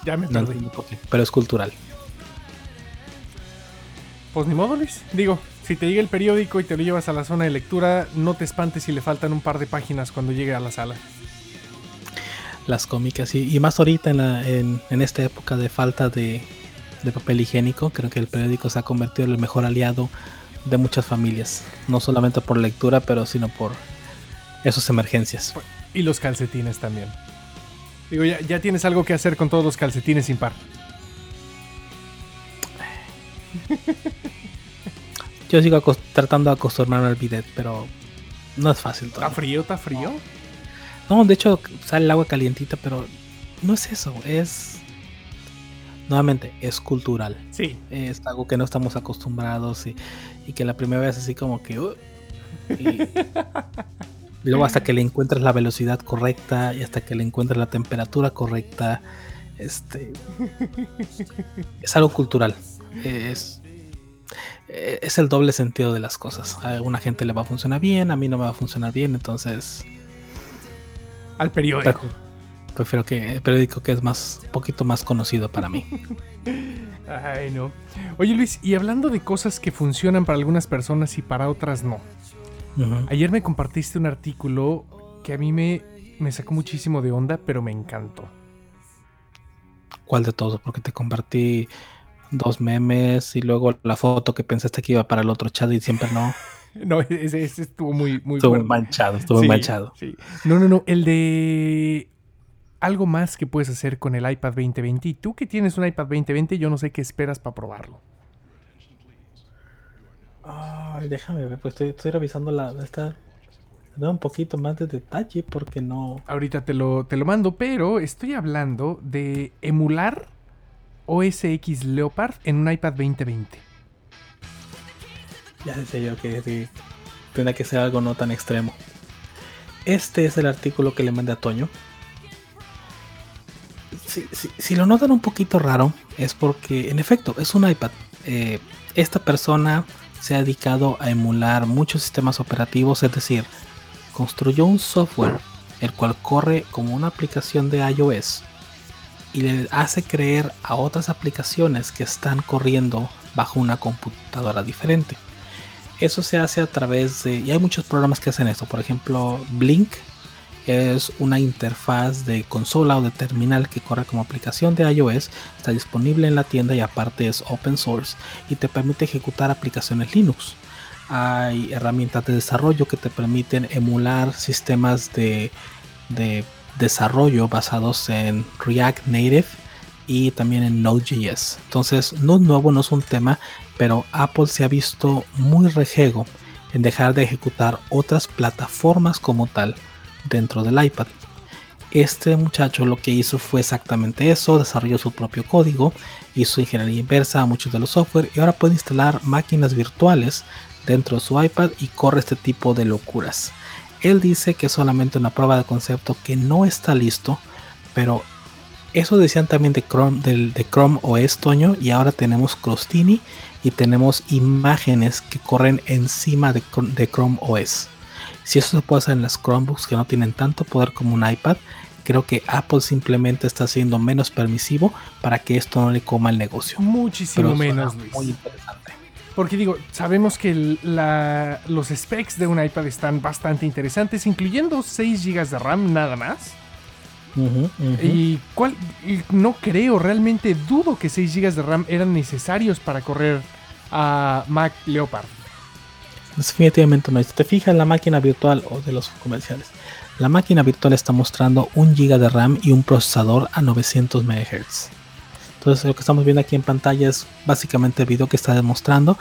Speaker 2: Ya me perdí.
Speaker 1: pero es cultural.
Speaker 2: Pues ni modo, Luis. Digo, si te llega el periódico y te lo llevas a la zona de lectura, no te espantes si le faltan un par de páginas cuando llegue a la sala.
Speaker 1: Las cómicas, y, y más ahorita en, en, esta época de falta de, de papel higiénico, creo que el periódico se ha convertido en el mejor aliado de muchas familias. No solamente por lectura, pero sino por esas emergencias.
Speaker 2: Y los calcetines también. Digo, ya, ya tienes algo que hacer con todos los calcetines sin par.
Speaker 1: Yo sigo tratando de acostumbrarme al bidet, pero no es fácil
Speaker 2: ¿Está frío? ¿Está frío?
Speaker 1: No, de hecho sale el agua calientita, pero no es eso, es... Nuevamente, es cultural.
Speaker 2: Sí.
Speaker 1: Es algo que no estamos acostumbrados y, que la primera vez así como que... Uh, y luego hasta que le encuentres la velocidad correcta y hasta que le encuentres la temperatura correcta, este... Es algo cultural es, es el doble sentido de las cosas. A alguna gente le va a funcionar bien, a mí no me va a funcionar bien, entonces...
Speaker 2: Al periódico.
Speaker 1: Prefiero que el periódico que es más, un poquito más conocido para mí.
Speaker 2: Ay, no. Oye Luis, y hablando de cosas que funcionan para algunas personas y para otras no. Ayer me compartiste un artículo que a mí me, me sacó muchísimo de onda, pero me encantó.
Speaker 1: ¿Cuál de todos? Porque te compartí dos memes y luego la foto que pensaste que iba para el otro chat y siempre no.
Speaker 2: No, ese, estuvo muy, muy
Speaker 1: estuvo manchado, estuvo manchado.
Speaker 2: No, no, no, el de algo más que puedes hacer con el iPad 2020. Y tú que tienes un iPad 2020, yo no sé qué esperas para probarlo.
Speaker 1: Ay, déjame ver, pues estoy, revisando la esta da un poquito más de detalle porque no.
Speaker 2: Ahorita te lo, te lo mando, pero estoy hablando de emular OS X Leopard en un iPad 2020.
Speaker 1: Ya sé yo que tendrá que ser algo no tan extremo. Este es el artículo que le mandé a Toño. Si, lo notan un poquito raro, es porque en efecto es un iPad. Eh, esta persona se ha dedicado a emular muchos sistemas operativos, es decir, construyó un software el cual corre como una aplicación de iOS y le hace creer a otras aplicaciones que están corriendo bajo una computadora diferente. Eso se hace a través de... Y hay muchos programas que hacen esto. Por ejemplo, Blink es una interfaz de consola o de terminal que corre como aplicación de iOS. Está disponible en la tienda y aparte es open source y te permite ejecutar aplicaciones Linux. Hay herramientas de desarrollo que te permiten emular sistemas de, de desarrollo basados en React Native y también en Node.js. Entonces, no nuevo, no es un tema, pero Apple se ha visto muy rejego en dejar de ejecutar otras plataformas como tal dentro del iPad. Este muchacho lo que hizo fue exactamente eso, desarrolló su propio código, hizo ingeniería inversa a muchos de los software y ahora puede instalar máquinas virtuales dentro de su iPad y corre este tipo de locuras. Él dice que es solamente una prueba de concepto que no está listo, pero eso decían también de Chrome, OS Toño y ahora tenemos Crostini y tenemos imágenes que corren encima de, Chrome OS. Si eso se puede hacer en las Chromebooks que no tienen tanto poder como un iPad, creo que Apple simplemente está siendo menos permisivo para que esto no le coma el negocio.
Speaker 2: Muchísimo menos,
Speaker 1: Muy interesante.
Speaker 2: Porque digo, sabemos que los specs de un iPad están bastante interesantes, incluyendo 6 GB de RAM nada más. Y, cuál, no creo, realmente dudo que 6 GB de RAM eran necesarios para correr a Mac Leopard.
Speaker 1: Definitivamente no. Si te fijas la máquina virtual o de los comerciales, la máquina virtual está mostrando 1 GB de RAM y un procesador a 900 MHz. Entonces lo que estamos viendo aquí en pantalla es básicamente el video que está demostrando.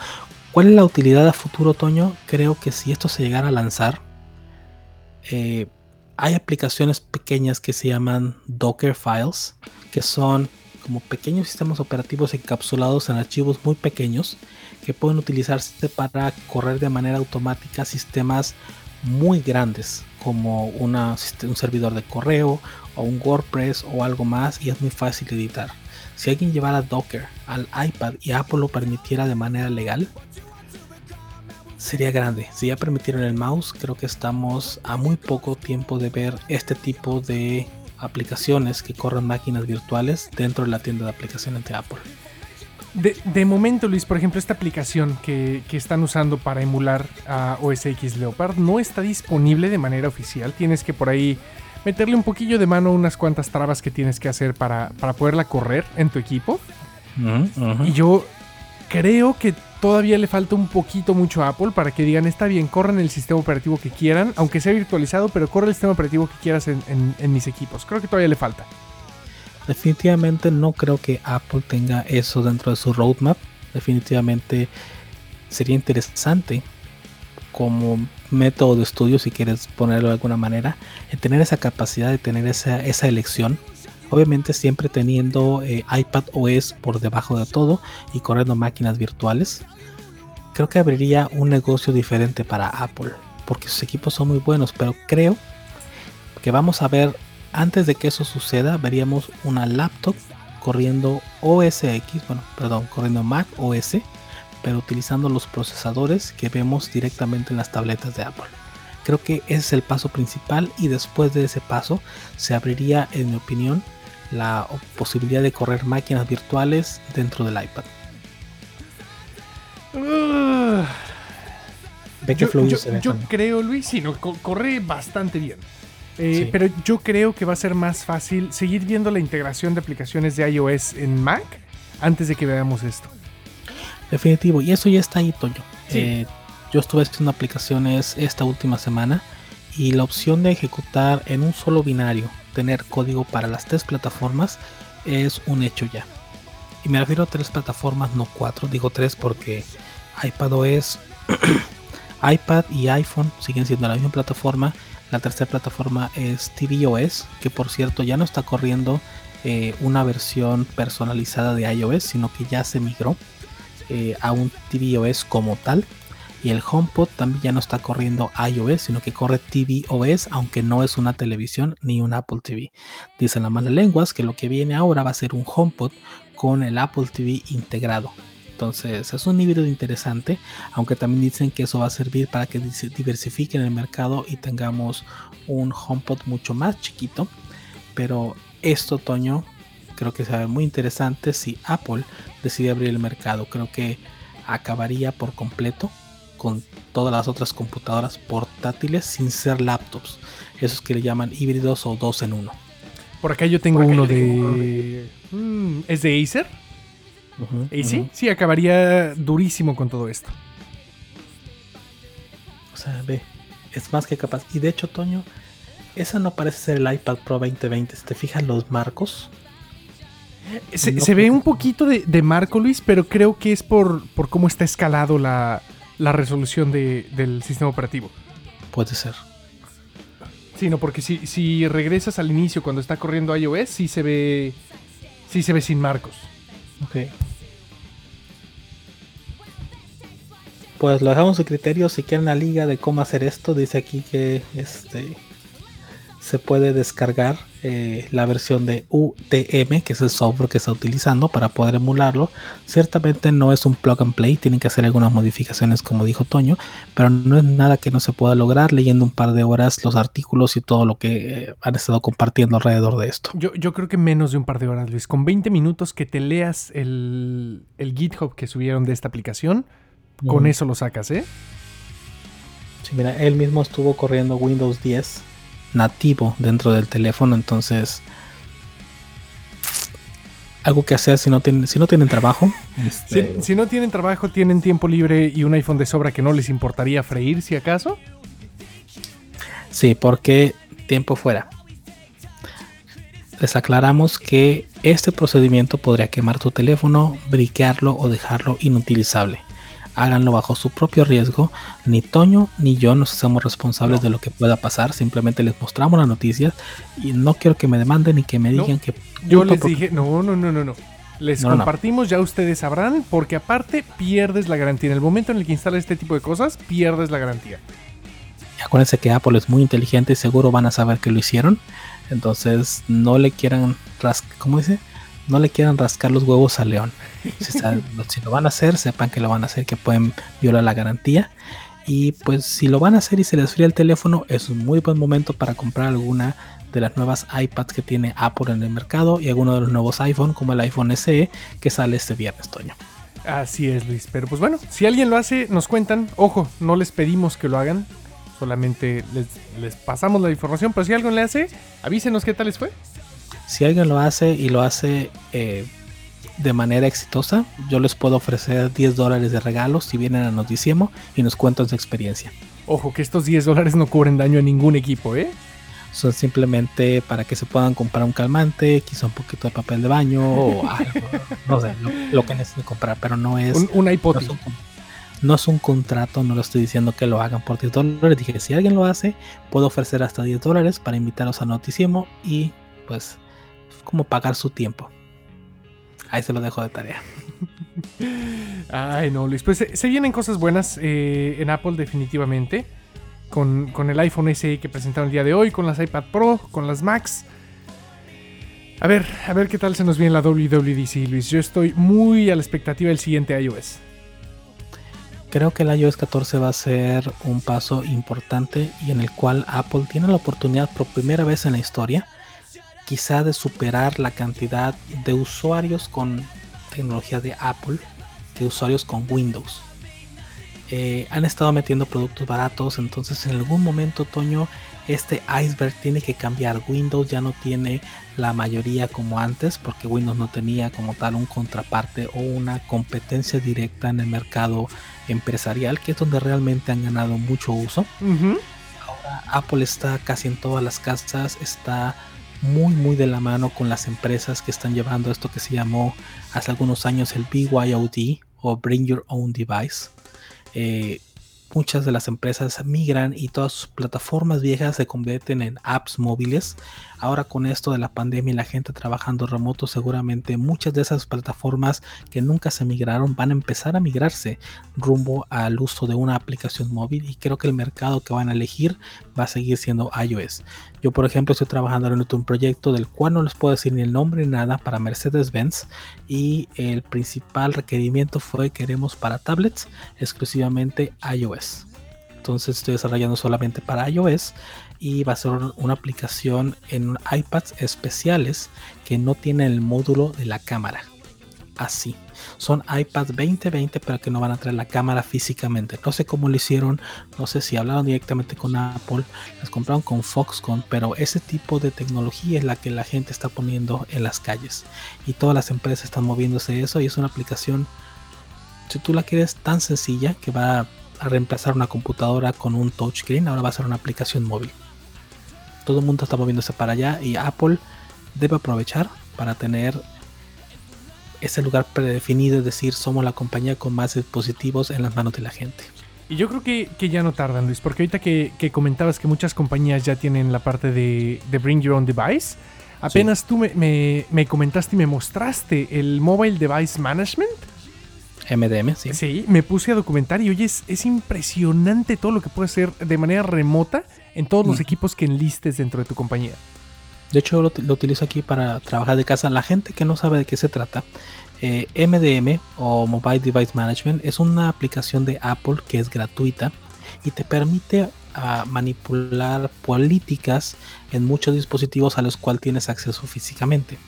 Speaker 1: ¿Cuál es la utilidad a futuro, Toño? Creo que si esto se llegara a lanzar, eh, hay aplicaciones pequeñas que se llaman Docker Files, que son como pequeños sistemas operativos encapsulados en archivos muy pequeños que pueden utilizarse para correr de manera automática sistemas muy grandes como un servidor de correo o un WordPress o algo más y es muy fácil de editar. Si alguien llevara Docker al iPad y Apple lo permitiera de manera legal, sería grande. Si ya permitieron el mouse, creo que estamos a muy poco tiempo de ver este tipo de aplicaciones que corren máquinas virtuales dentro de la tienda de aplicaciones de Apple.
Speaker 2: De, momento, Luis, por ejemplo, esta aplicación que, están usando para emular a OS X Leopard no está disponible de manera oficial. Tienes que por ahí meterle un poquillo de mano unas cuantas trabas que tienes que hacer para, poderla correr en tu equipo. Y yo creo que todavía le falta un poquito mucho a Apple para que digan, está bien, corran el sistema operativo que quieran, aunque sea virtualizado, pero corre el sistema operativo que quieras en mis equipos. Creo que todavía le falta.
Speaker 1: Definitivamente no creo que Apple tenga eso dentro de su roadmap. Definitivamente sería interesante como método de estudio, si quieres ponerlo de alguna manera, en tener esa capacidad de tener esa, esa elección. Obviamente siempre teniendo eh, iPad OS por debajo de todo y corriendo máquinas virtuales. Creo que abriría un negocio diferente para Apple, porque sus equipos son muy buenos, pero creo que vamos a ver antes de que eso suceda, veríamos una laptop corriendo OS X, bueno, perdón, corriendo Mac OS, pero utilizando los procesadores que vemos directamente en las tabletas de Apple. Creo que ese es el paso principal y después de ese paso se abriría, en mi opinión, la posibilidad de correr máquinas virtuales dentro del iPad.
Speaker 2: Ve que yo, yo, creo, Luis, sí, no, corre bastante bien. Eh, pero yo creo que va a ser más fácil seguir viendo la integración de aplicaciones de iOS en Mac antes de que veamos esto.
Speaker 1: Definitivo, y eso ya está ahí, Toño. Eh, yo estuve haciendo aplicaciones esta última semana y la opción de ejecutar en un solo binario, tener código para las tres plataformas, es un hecho ya. Y me refiero a tres plataformas, no cuatro, digo tres porque iPadOS, iPad y iPhone siguen siendo la misma plataforma la tercera plataforma es tvOS, que por cierto ya no está corriendo eh, una versión personalizada de iOS, sino que ya se migró eh, a un tvOS como tal. Y el HomePod también ya no está corriendo iOS, sino que corre tvOS, aunque no es una televisión ni un Apple TV. Dicen las malas lenguas que lo que viene ahora va a ser un HomePod con el Apple TV integrado. Entonces es un híbrido interesante, aunque también dicen que eso va a servir para que diversifiquen el mercado y tengamos un HomePod mucho más chiquito. Pero esto, otoño, creo que será muy interesante si Apple decide abrir el mercado. Creo que acabaría por completo con todas las otras computadoras portátiles sin ser laptops. Esos que le llaman híbridos o dos en uno.
Speaker 2: Por acá yo tengo uno de... Mm, ¿Es de Acer? Y sí, sí, acabaría durísimo con todo esto.
Speaker 1: O sea, ve, es más que capaz. Y de hecho, Toño, esa no parece ser el iPad Pro 2020. Si te fijas los marcos.
Speaker 2: Se, ve un poquito de, marco, Luis, pero creo que es por, por cómo está escalado la, resolución del sistema operativo.
Speaker 1: Puede ser.
Speaker 2: Sí, no, porque si, si regresas al inicio cuando está corriendo iOS, sí se ve. Sí se ve sin marcos.
Speaker 1: Ok. Pues lo dejamos a criterio. Si quieren la liga de cómo hacer esto, dice aquí que este se puede descargar eh, la versión de UTM, que es el software que está utilizando para poder emularlo. Ciertamente no es un plug and play, tienen que hacer algunas modificaciones, como dijo Toño, pero no es nada que no se pueda lograr leyendo un par de horas los artículos y todo lo que eh, han estado compartiendo alrededor de esto.
Speaker 2: Yo, yo, creo que menos de un par de horas, Luis. Con 20 minutos que te leas el, el GitHub que subieron de esta aplicación, con eso lo sacas, ¿eh?
Speaker 1: Sí, mira, él mismo estuvo corriendo Windows 10 nativo dentro del teléfono, entonces algo que hacer si no tienen, si no tienen trabajo.
Speaker 2: Este, si, no tienen trabajo, tienen tiempo libre y un iPhone de sobra que no les importaría freír si acaso.
Speaker 1: Sí, porque tiempo fuera. Les aclaramos que este procedimiento podría quemar tu teléfono, briquearlo o dejarlo inutilizable háganlo bajo su propio riesgo. Ni Toño ni yo nos hacemos responsables de lo que pueda pasar. Simplemente les mostramos las noticias y no quiero que me demanden ni que me digan que...
Speaker 2: Yo les dije, no, no, no, no, no. Les compartimos, ya ustedes sabrán, porque aparte pierdes la garantía. En el momento en el que instalas este tipo de cosas, pierdes la garantía.
Speaker 1: Y acuérdense que Apple es muy inteligente y seguro van a saber que lo hicieron. Entonces no le quieran, ¿cómo dice? No le quieran rascar los huevos al león. Si, lo van a hacer, sepan que lo van a hacer, que pueden violar la garantía. Y pues si lo van a hacer y se les fría el teléfono, es un muy buen momento para comprar alguna de las nuevas iPads que tiene Apple en el mercado y alguno de los nuevos iPhone como el iPhone SE que sale este viernes, Toño.
Speaker 2: Así es, Luis. Pero pues bueno, si alguien lo hace, nos cuentan. Ojo, no les pedimos que lo hagan. Solamente les, les pasamos la información. Pero si alguien le hace, avísenos qué tal les fue.
Speaker 1: Si alguien lo hace y lo hace eh, de manera exitosa, yo les puedo ofrecer 10 dólares de regalo si vienen a Noticiemo y nos cuentan su experiencia.
Speaker 2: Ojo, que estos 10 dólares no cubren daño a ningún equipo, ¿eh?
Speaker 1: Son simplemente para que se puedan comprar un calmante, quizá un poquito de papel de baño o algo. no sé, lo, que necesiten comprar, pero no es.
Speaker 2: Un, una hipótesis.
Speaker 1: No es un contrato, no lo estoy diciendo que lo hagan por 10 dólares. Dije, si alguien lo hace, puedo ofrecer hasta 10 dólares para invitarlos a Noticiemo y pues como pagar su tiempo. Ahí se lo dejo de tarea.
Speaker 2: Ay, no, Luis. Pues se, vienen cosas buenas eh, en Apple, definitivamente. Con, el iPhone SE que presentaron el día de hoy, con las iPad Pro, con las Macs. A ver, a ver qué tal se nos viene la WWDC, Luis. Yo estoy muy a la expectativa del siguiente iOS.
Speaker 1: Creo que el iOS 14 va a ser un paso importante y en el cual Apple tiene la oportunidad por primera vez en la historia quizá de superar la cantidad de usuarios con tecnología de Apple que usuarios con Windows. Eh, han estado metiendo productos baratos, entonces en algún momento, Toño, este iceberg tiene que cambiar. Windows ya no tiene la mayoría como antes, porque Windows no tenía como tal un contraparte o una competencia directa en el mercado empresarial, que es donde realmente han ganado mucho uso. Ahora Apple está casi en todas las casas, está muy muy de la mano con las empresas que están llevando esto que se llamó hace algunos años el BYOD o Bring Your Own Device. Eh, muchas de las empresas migran y todas sus plataformas viejas se convierten en apps móviles. Ahora con esto de la pandemia y la gente trabajando remoto, seguramente muchas de esas plataformas que nunca se migraron van a empezar a migrarse rumbo al uso de una aplicación móvil y creo que el mercado que van a elegir va a seguir siendo iOS. Yo por ejemplo estoy trabajando en un proyecto del cual no les puedo decir ni el nombre ni nada para Mercedes-Benz y el principal requerimiento fue queremos para tablets exclusivamente iOS. Entonces estoy desarrollando solamente para iOS y va a ser una aplicación en iPads especiales que no tienen el módulo de la cámara. Así. Son iPads 2020 pero que no van a traer la cámara físicamente. No sé cómo lo hicieron, no sé si hablaron directamente con Apple, las compraron con Foxconn, pero ese tipo de tecnología es la que la gente está poniendo en las calles. Y todas las empresas están moviéndose eso y es una aplicación, si tú la quieres tan sencilla que va a reemplazar una computadora con un touchscreen, ahora va a ser una aplicación móvil todo el mundo está moviéndose para allá y Apple debe aprovechar para tener ese lugar predefinido, es decir, somos la compañía con más dispositivos en las manos de la gente.
Speaker 2: Y yo creo que, ya no tardan, Luis, porque ahorita que, comentabas que muchas compañías ya tienen la parte de, Bring Your Own Device, apenas tú me, me, comentaste y me mostraste el Mobile Device Management.
Speaker 1: MDM, sí.
Speaker 2: Sí, me puse a documentar y oye, es, impresionante todo lo que puede hacer de manera remota en todos los mm. equipos que enlistes dentro de tu compañía.
Speaker 1: De hecho, lo, utilizo aquí para trabajar de casa. La gente que no sabe de qué se trata, MDM eh, o Mobile Device Management es una aplicación de Apple que es gratuita y te permite ah, manipular políticas en muchos dispositivos a los cuales tienes acceso físicamente.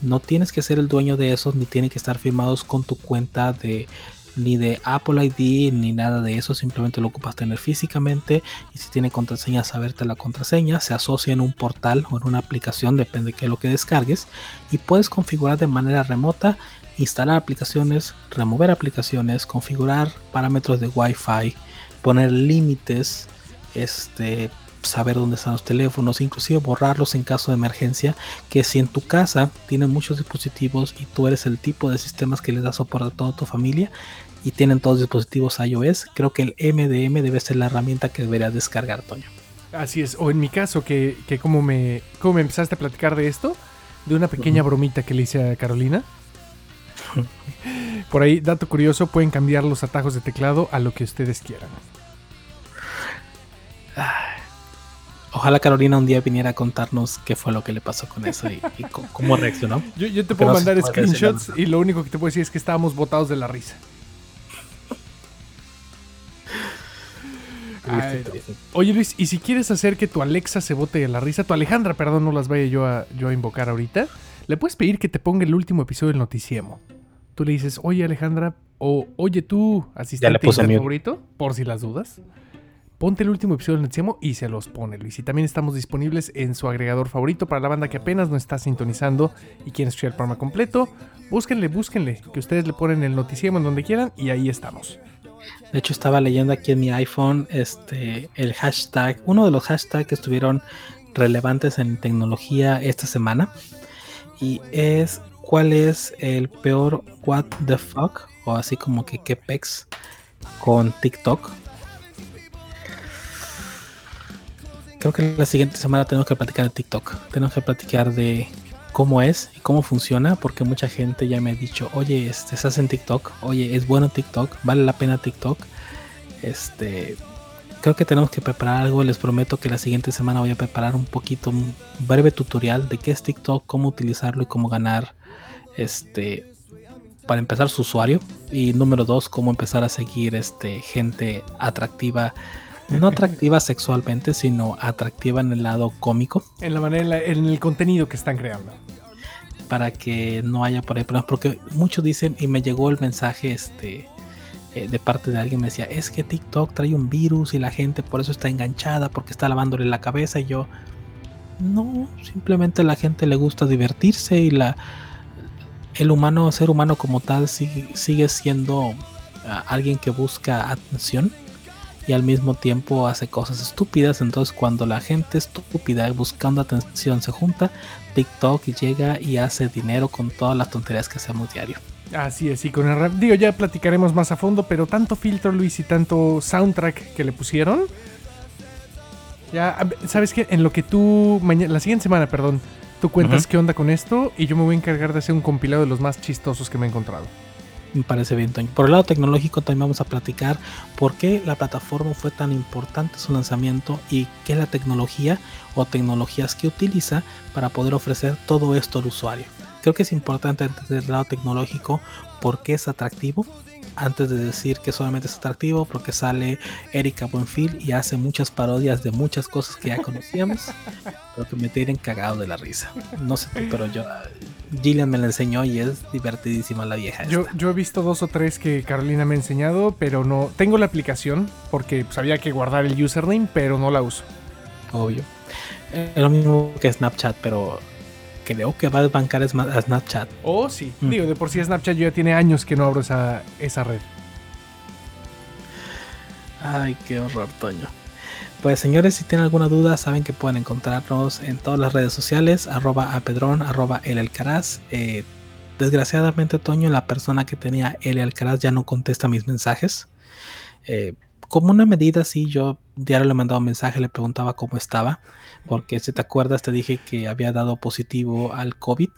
Speaker 1: No tienes que ser el dueño de esos ni tienen que estar firmados con tu cuenta de ni de Apple ID ni nada de eso, simplemente lo ocupas tener físicamente y si tiene contraseña saberte la contraseña, se asocia en un portal o en una aplicación, depende de qué es lo que descargues y puedes configurar de manera remota, instalar aplicaciones, remover aplicaciones, configurar parámetros de Wi-Fi, poner límites, este saber dónde están los teléfonos, inclusive borrarlos en caso de emergencia, que si en tu casa tienes muchos dispositivos y tú eres el tipo de sistemas que les da soporte a toda tu familia y tienen todos dispositivos iOS, creo que el MDM debe ser la herramienta que deberías descargar, Toño.
Speaker 2: Así es, o en mi caso, que, como, me, como me empezaste a platicar de esto, de una pequeña bromita que le hice a Carolina. Por ahí, dato curioso, pueden cambiar los atajos de teclado a lo que ustedes quieran.
Speaker 1: Ojalá Carolina un día viniera a contarnos qué fue lo que le pasó con eso y, cómo reaccionó.
Speaker 2: Yo, te puedo mandar screenshots y lo único que te puedo decir es que estábamos botados de la risa. Oye Luis, y si quieres hacer que tu Alexa se bote de la risa, tu Alejandra, perdón, no las vaya yo a, yo a invocar ahorita, le puedes pedir que te ponga el último episodio del Noticiemo. Tú le dices, oye Alejandra, o oye tú, asistente favorito, por si las dudas ponte el último episodio del Noticiemo y se los pone Luis. Y también estamos disponibles en su agregador favorito para la banda que apenas no está sintonizando y quiere escuchar el programa completo. Búsquenle, búsquenle, que ustedes le ponen el Noticiemo en donde quieran y ahí estamos.
Speaker 1: De hecho, estaba leyendo aquí en mi iPhone este, el hashtag, uno de los hashtags que estuvieron relevantes en tecnología esta semana. Y es cuál es el peor what the fuck o así como que qué pex con TikTok creo que la siguiente semana tenemos que platicar de TikTok. Tenemos que platicar de cómo es y cómo funciona, porque mucha gente ya me ha dicho, oye, este, estás en TikTok, oye, es bueno TikTok, vale la pena TikTok. Este, creo que tenemos que preparar algo. Les prometo que la siguiente semana voy a preparar un poquito, un breve tutorial de qué es TikTok, cómo utilizarlo y cómo ganar, este, para empezar su usuario. Y número dos, cómo empezar a seguir, este, gente atractiva no atractiva sexualmente, sino atractiva en el lado cómico.
Speaker 2: En la manera, en el contenido que están creando.
Speaker 1: Para que no haya por ahí problemas. Porque muchos dicen, y me llegó el mensaje este eh, de parte de alguien, me decía, es que TikTok trae un virus y la gente por eso está enganchada, porque está lavándole la cabeza. Y yo, no, simplemente a la gente le gusta divertirse y la el humano, ser humano como tal, sigue, siendo ah, alguien que busca atención y al mismo tiempo hace cosas estúpidas. Entonces cuando la gente estúpida buscando atención se junta, TikTok llega y hace dinero con todas las tonterías que hacemos diario.
Speaker 2: Así es, y con el rap, digo, ya platicaremos más a fondo, pero tanto filtro, Luis, y tanto soundtrack que le pusieron. Ya, sabes que en lo que tú, mañana, la siguiente semana, perdón, tú cuentas qué onda con esto y yo me voy a encargar de hacer un compilado de los más chistosos que me he encontrado.
Speaker 1: Me parece bien, Toño. Por el lado tecnológico también vamos a platicar por qué la plataforma fue tan importante su lanzamiento y qué es la tecnología o tecnologías que utiliza para poder ofrecer todo esto al usuario. Creo que es importante entender el lado tecnológico por qué es atractivo antes de decir que solamente es atractivo porque sale Erika Buenfil y hace muchas parodias de muchas cosas que ya conocíamos, pero que me tienen cagado de la risa. No sé tú, pero yo Gillian me la enseñó y es divertidísima la vieja.
Speaker 2: Yo, yo he visto dos o tres que Carolina me ha enseñado, pero no. Tengo la aplicación porque sabía que guardar el username, pero no la uso.
Speaker 1: Obvio. Es lo mismo que Snapchat, pero creo que va a bancar a Snapchat.
Speaker 2: Oh, sí. Mm. Digo, de por sí Snapchat yo ya tiene años que no abro esa, esa red.
Speaker 1: Ay, qué horror, Toño. Pues señores, si tienen alguna duda, saben que pueden encontrarnos en todas las redes sociales, arroba a pedrón, arroba el alcaraz. Eh, desgraciadamente, Toño, la persona que tenía el alcaraz ya no contesta mis mensajes. Eh, como una medida, sí, yo diario le mandaba un mensaje, le preguntaba cómo estaba, porque si te acuerdas, te dije que había dado positivo al COVID.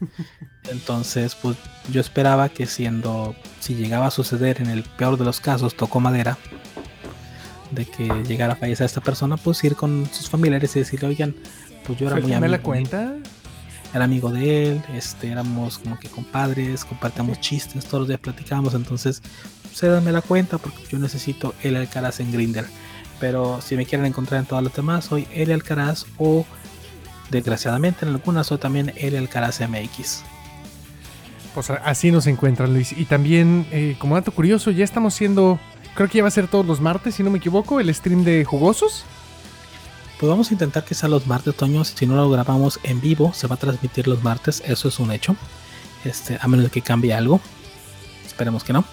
Speaker 1: Entonces, pues yo esperaba que siendo, si llegaba a suceder en el peor de los casos, tocó madera, de que llegara a fallecer esta persona, pues ir con sus familiares y decirle, oigan, pues yo era muy amigo.
Speaker 2: la cuenta?
Speaker 1: Era amigo de él, este, éramos como que compadres, compartíamos chistes, todos los días platicábamos, entonces, cédame la cuenta porque yo necesito el Alcaraz en Grinder. Pero si me quieren encontrar en todas las demás, soy el Alcaraz o desgraciadamente en algunas soy también el Alcaraz MX.
Speaker 2: Pues así nos encuentran, Luis. Y también, eh, como dato curioso, ya estamos siendo, creo que ya va a ser todos los martes, si no me equivoco, el stream de jugosos.
Speaker 1: Pues vamos a intentar que sea los martes, Toño. Si no lo grabamos en vivo, se va a transmitir los martes. Eso es un hecho. Este, a menos que cambie algo. Esperemos que no.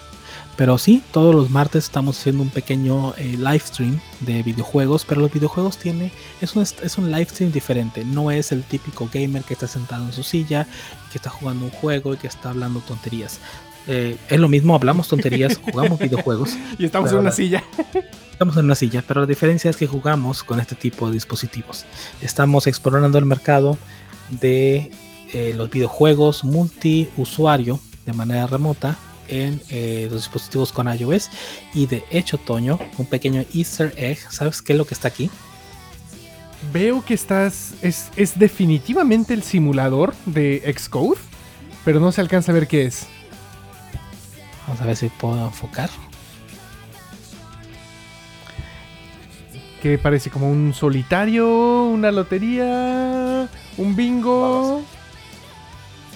Speaker 1: Pero sí, todos los martes estamos haciendo un pequeño eh, live stream de videojuegos, pero los videojuegos tiene es un, es un live stream diferente, no es el típico gamer que está sentado en su silla, que está jugando un juego y que está hablando tonterías. Eh, es lo mismo, hablamos tonterías, jugamos videojuegos.
Speaker 2: Y estamos en una silla.
Speaker 1: Estamos en una silla, pero la diferencia es que jugamos con este tipo de dispositivos. Estamos explorando el mercado de eh, los videojuegos multiusuario de manera remota en eh, los dispositivos con iOS. Y de hecho, Toño, un pequeño easter egg. ¿Sabes qué es lo que está aquí?
Speaker 2: Veo que estás. Es, es definitivamente el simulador de Xcode, pero no se alcanza a ver qué es.
Speaker 1: Vamos a ver si puedo enfocar.
Speaker 2: Que parece como un solitario, una lotería, un bingo.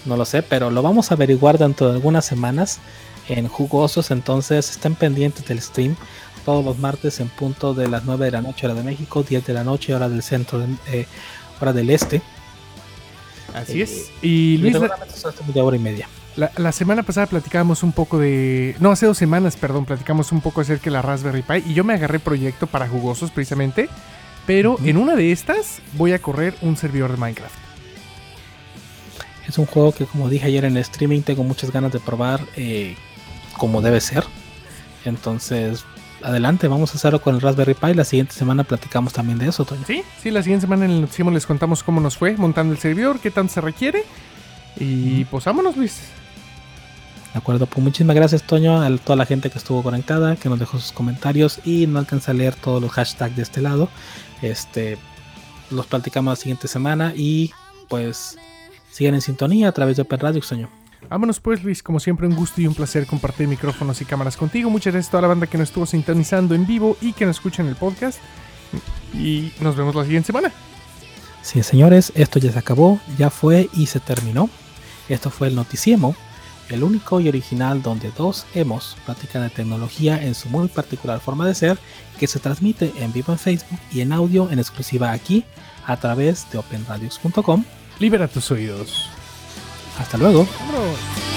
Speaker 1: No lo sé, pero lo vamos a averiguar dentro de algunas semanas en Jugosos. Entonces estén pendientes del stream todos los martes en punto de las 9 de la noche, hora de México, 10 de la noche, hora del centro, eh, hora del este.
Speaker 2: Así es. Eh, y Luis,
Speaker 1: hora y media.
Speaker 2: La, semana pasada platicábamos un poco de. No, hace dos semanas, perdón, platicamos un poco acerca de la Raspberry Pi. Y yo me agarré proyecto para jugosos precisamente. Pero en una de estas voy a correr un servidor de Minecraft.
Speaker 1: Es un juego que, como dije ayer en el streaming, tengo muchas ganas de probar eh, como debe ser. Entonces, adelante, vamos a hacerlo con el Raspberry Pi. La siguiente semana platicamos también de eso, Toño.
Speaker 2: Sí, sí, la siguiente semana en el Noticiero les contamos cómo nos fue montando el servidor, qué tanto se requiere. Y pues vámonos, Luis.
Speaker 1: De acuerdo, pues muchísimas gracias, Toño, a toda la gente que estuvo conectada, que nos dejó sus comentarios y no alcanza a leer todos los hashtags de este lado. Este, los platicamos la siguiente semana y pues Sigan en sintonía a través de Open Radio, Sueño.
Speaker 2: Vámonos pues Luis, como siempre un gusto y un placer compartir micrófonos y cámaras contigo. Muchas gracias a toda la banda que nos estuvo sintonizando en vivo y que nos escucha en el podcast. Y nos vemos la siguiente semana.
Speaker 1: Sí, señores, esto ya se acabó, ya fue y se terminó. Esto fue el Noticiemo, el único y original donde dos hemos platican de tecnología en su muy particular forma de ser, que se transmite en vivo en Facebook y en audio en exclusiva aquí a través de openradios.com
Speaker 2: Libera tus oídos.
Speaker 1: Hasta luego.
Speaker 2: Vámonos.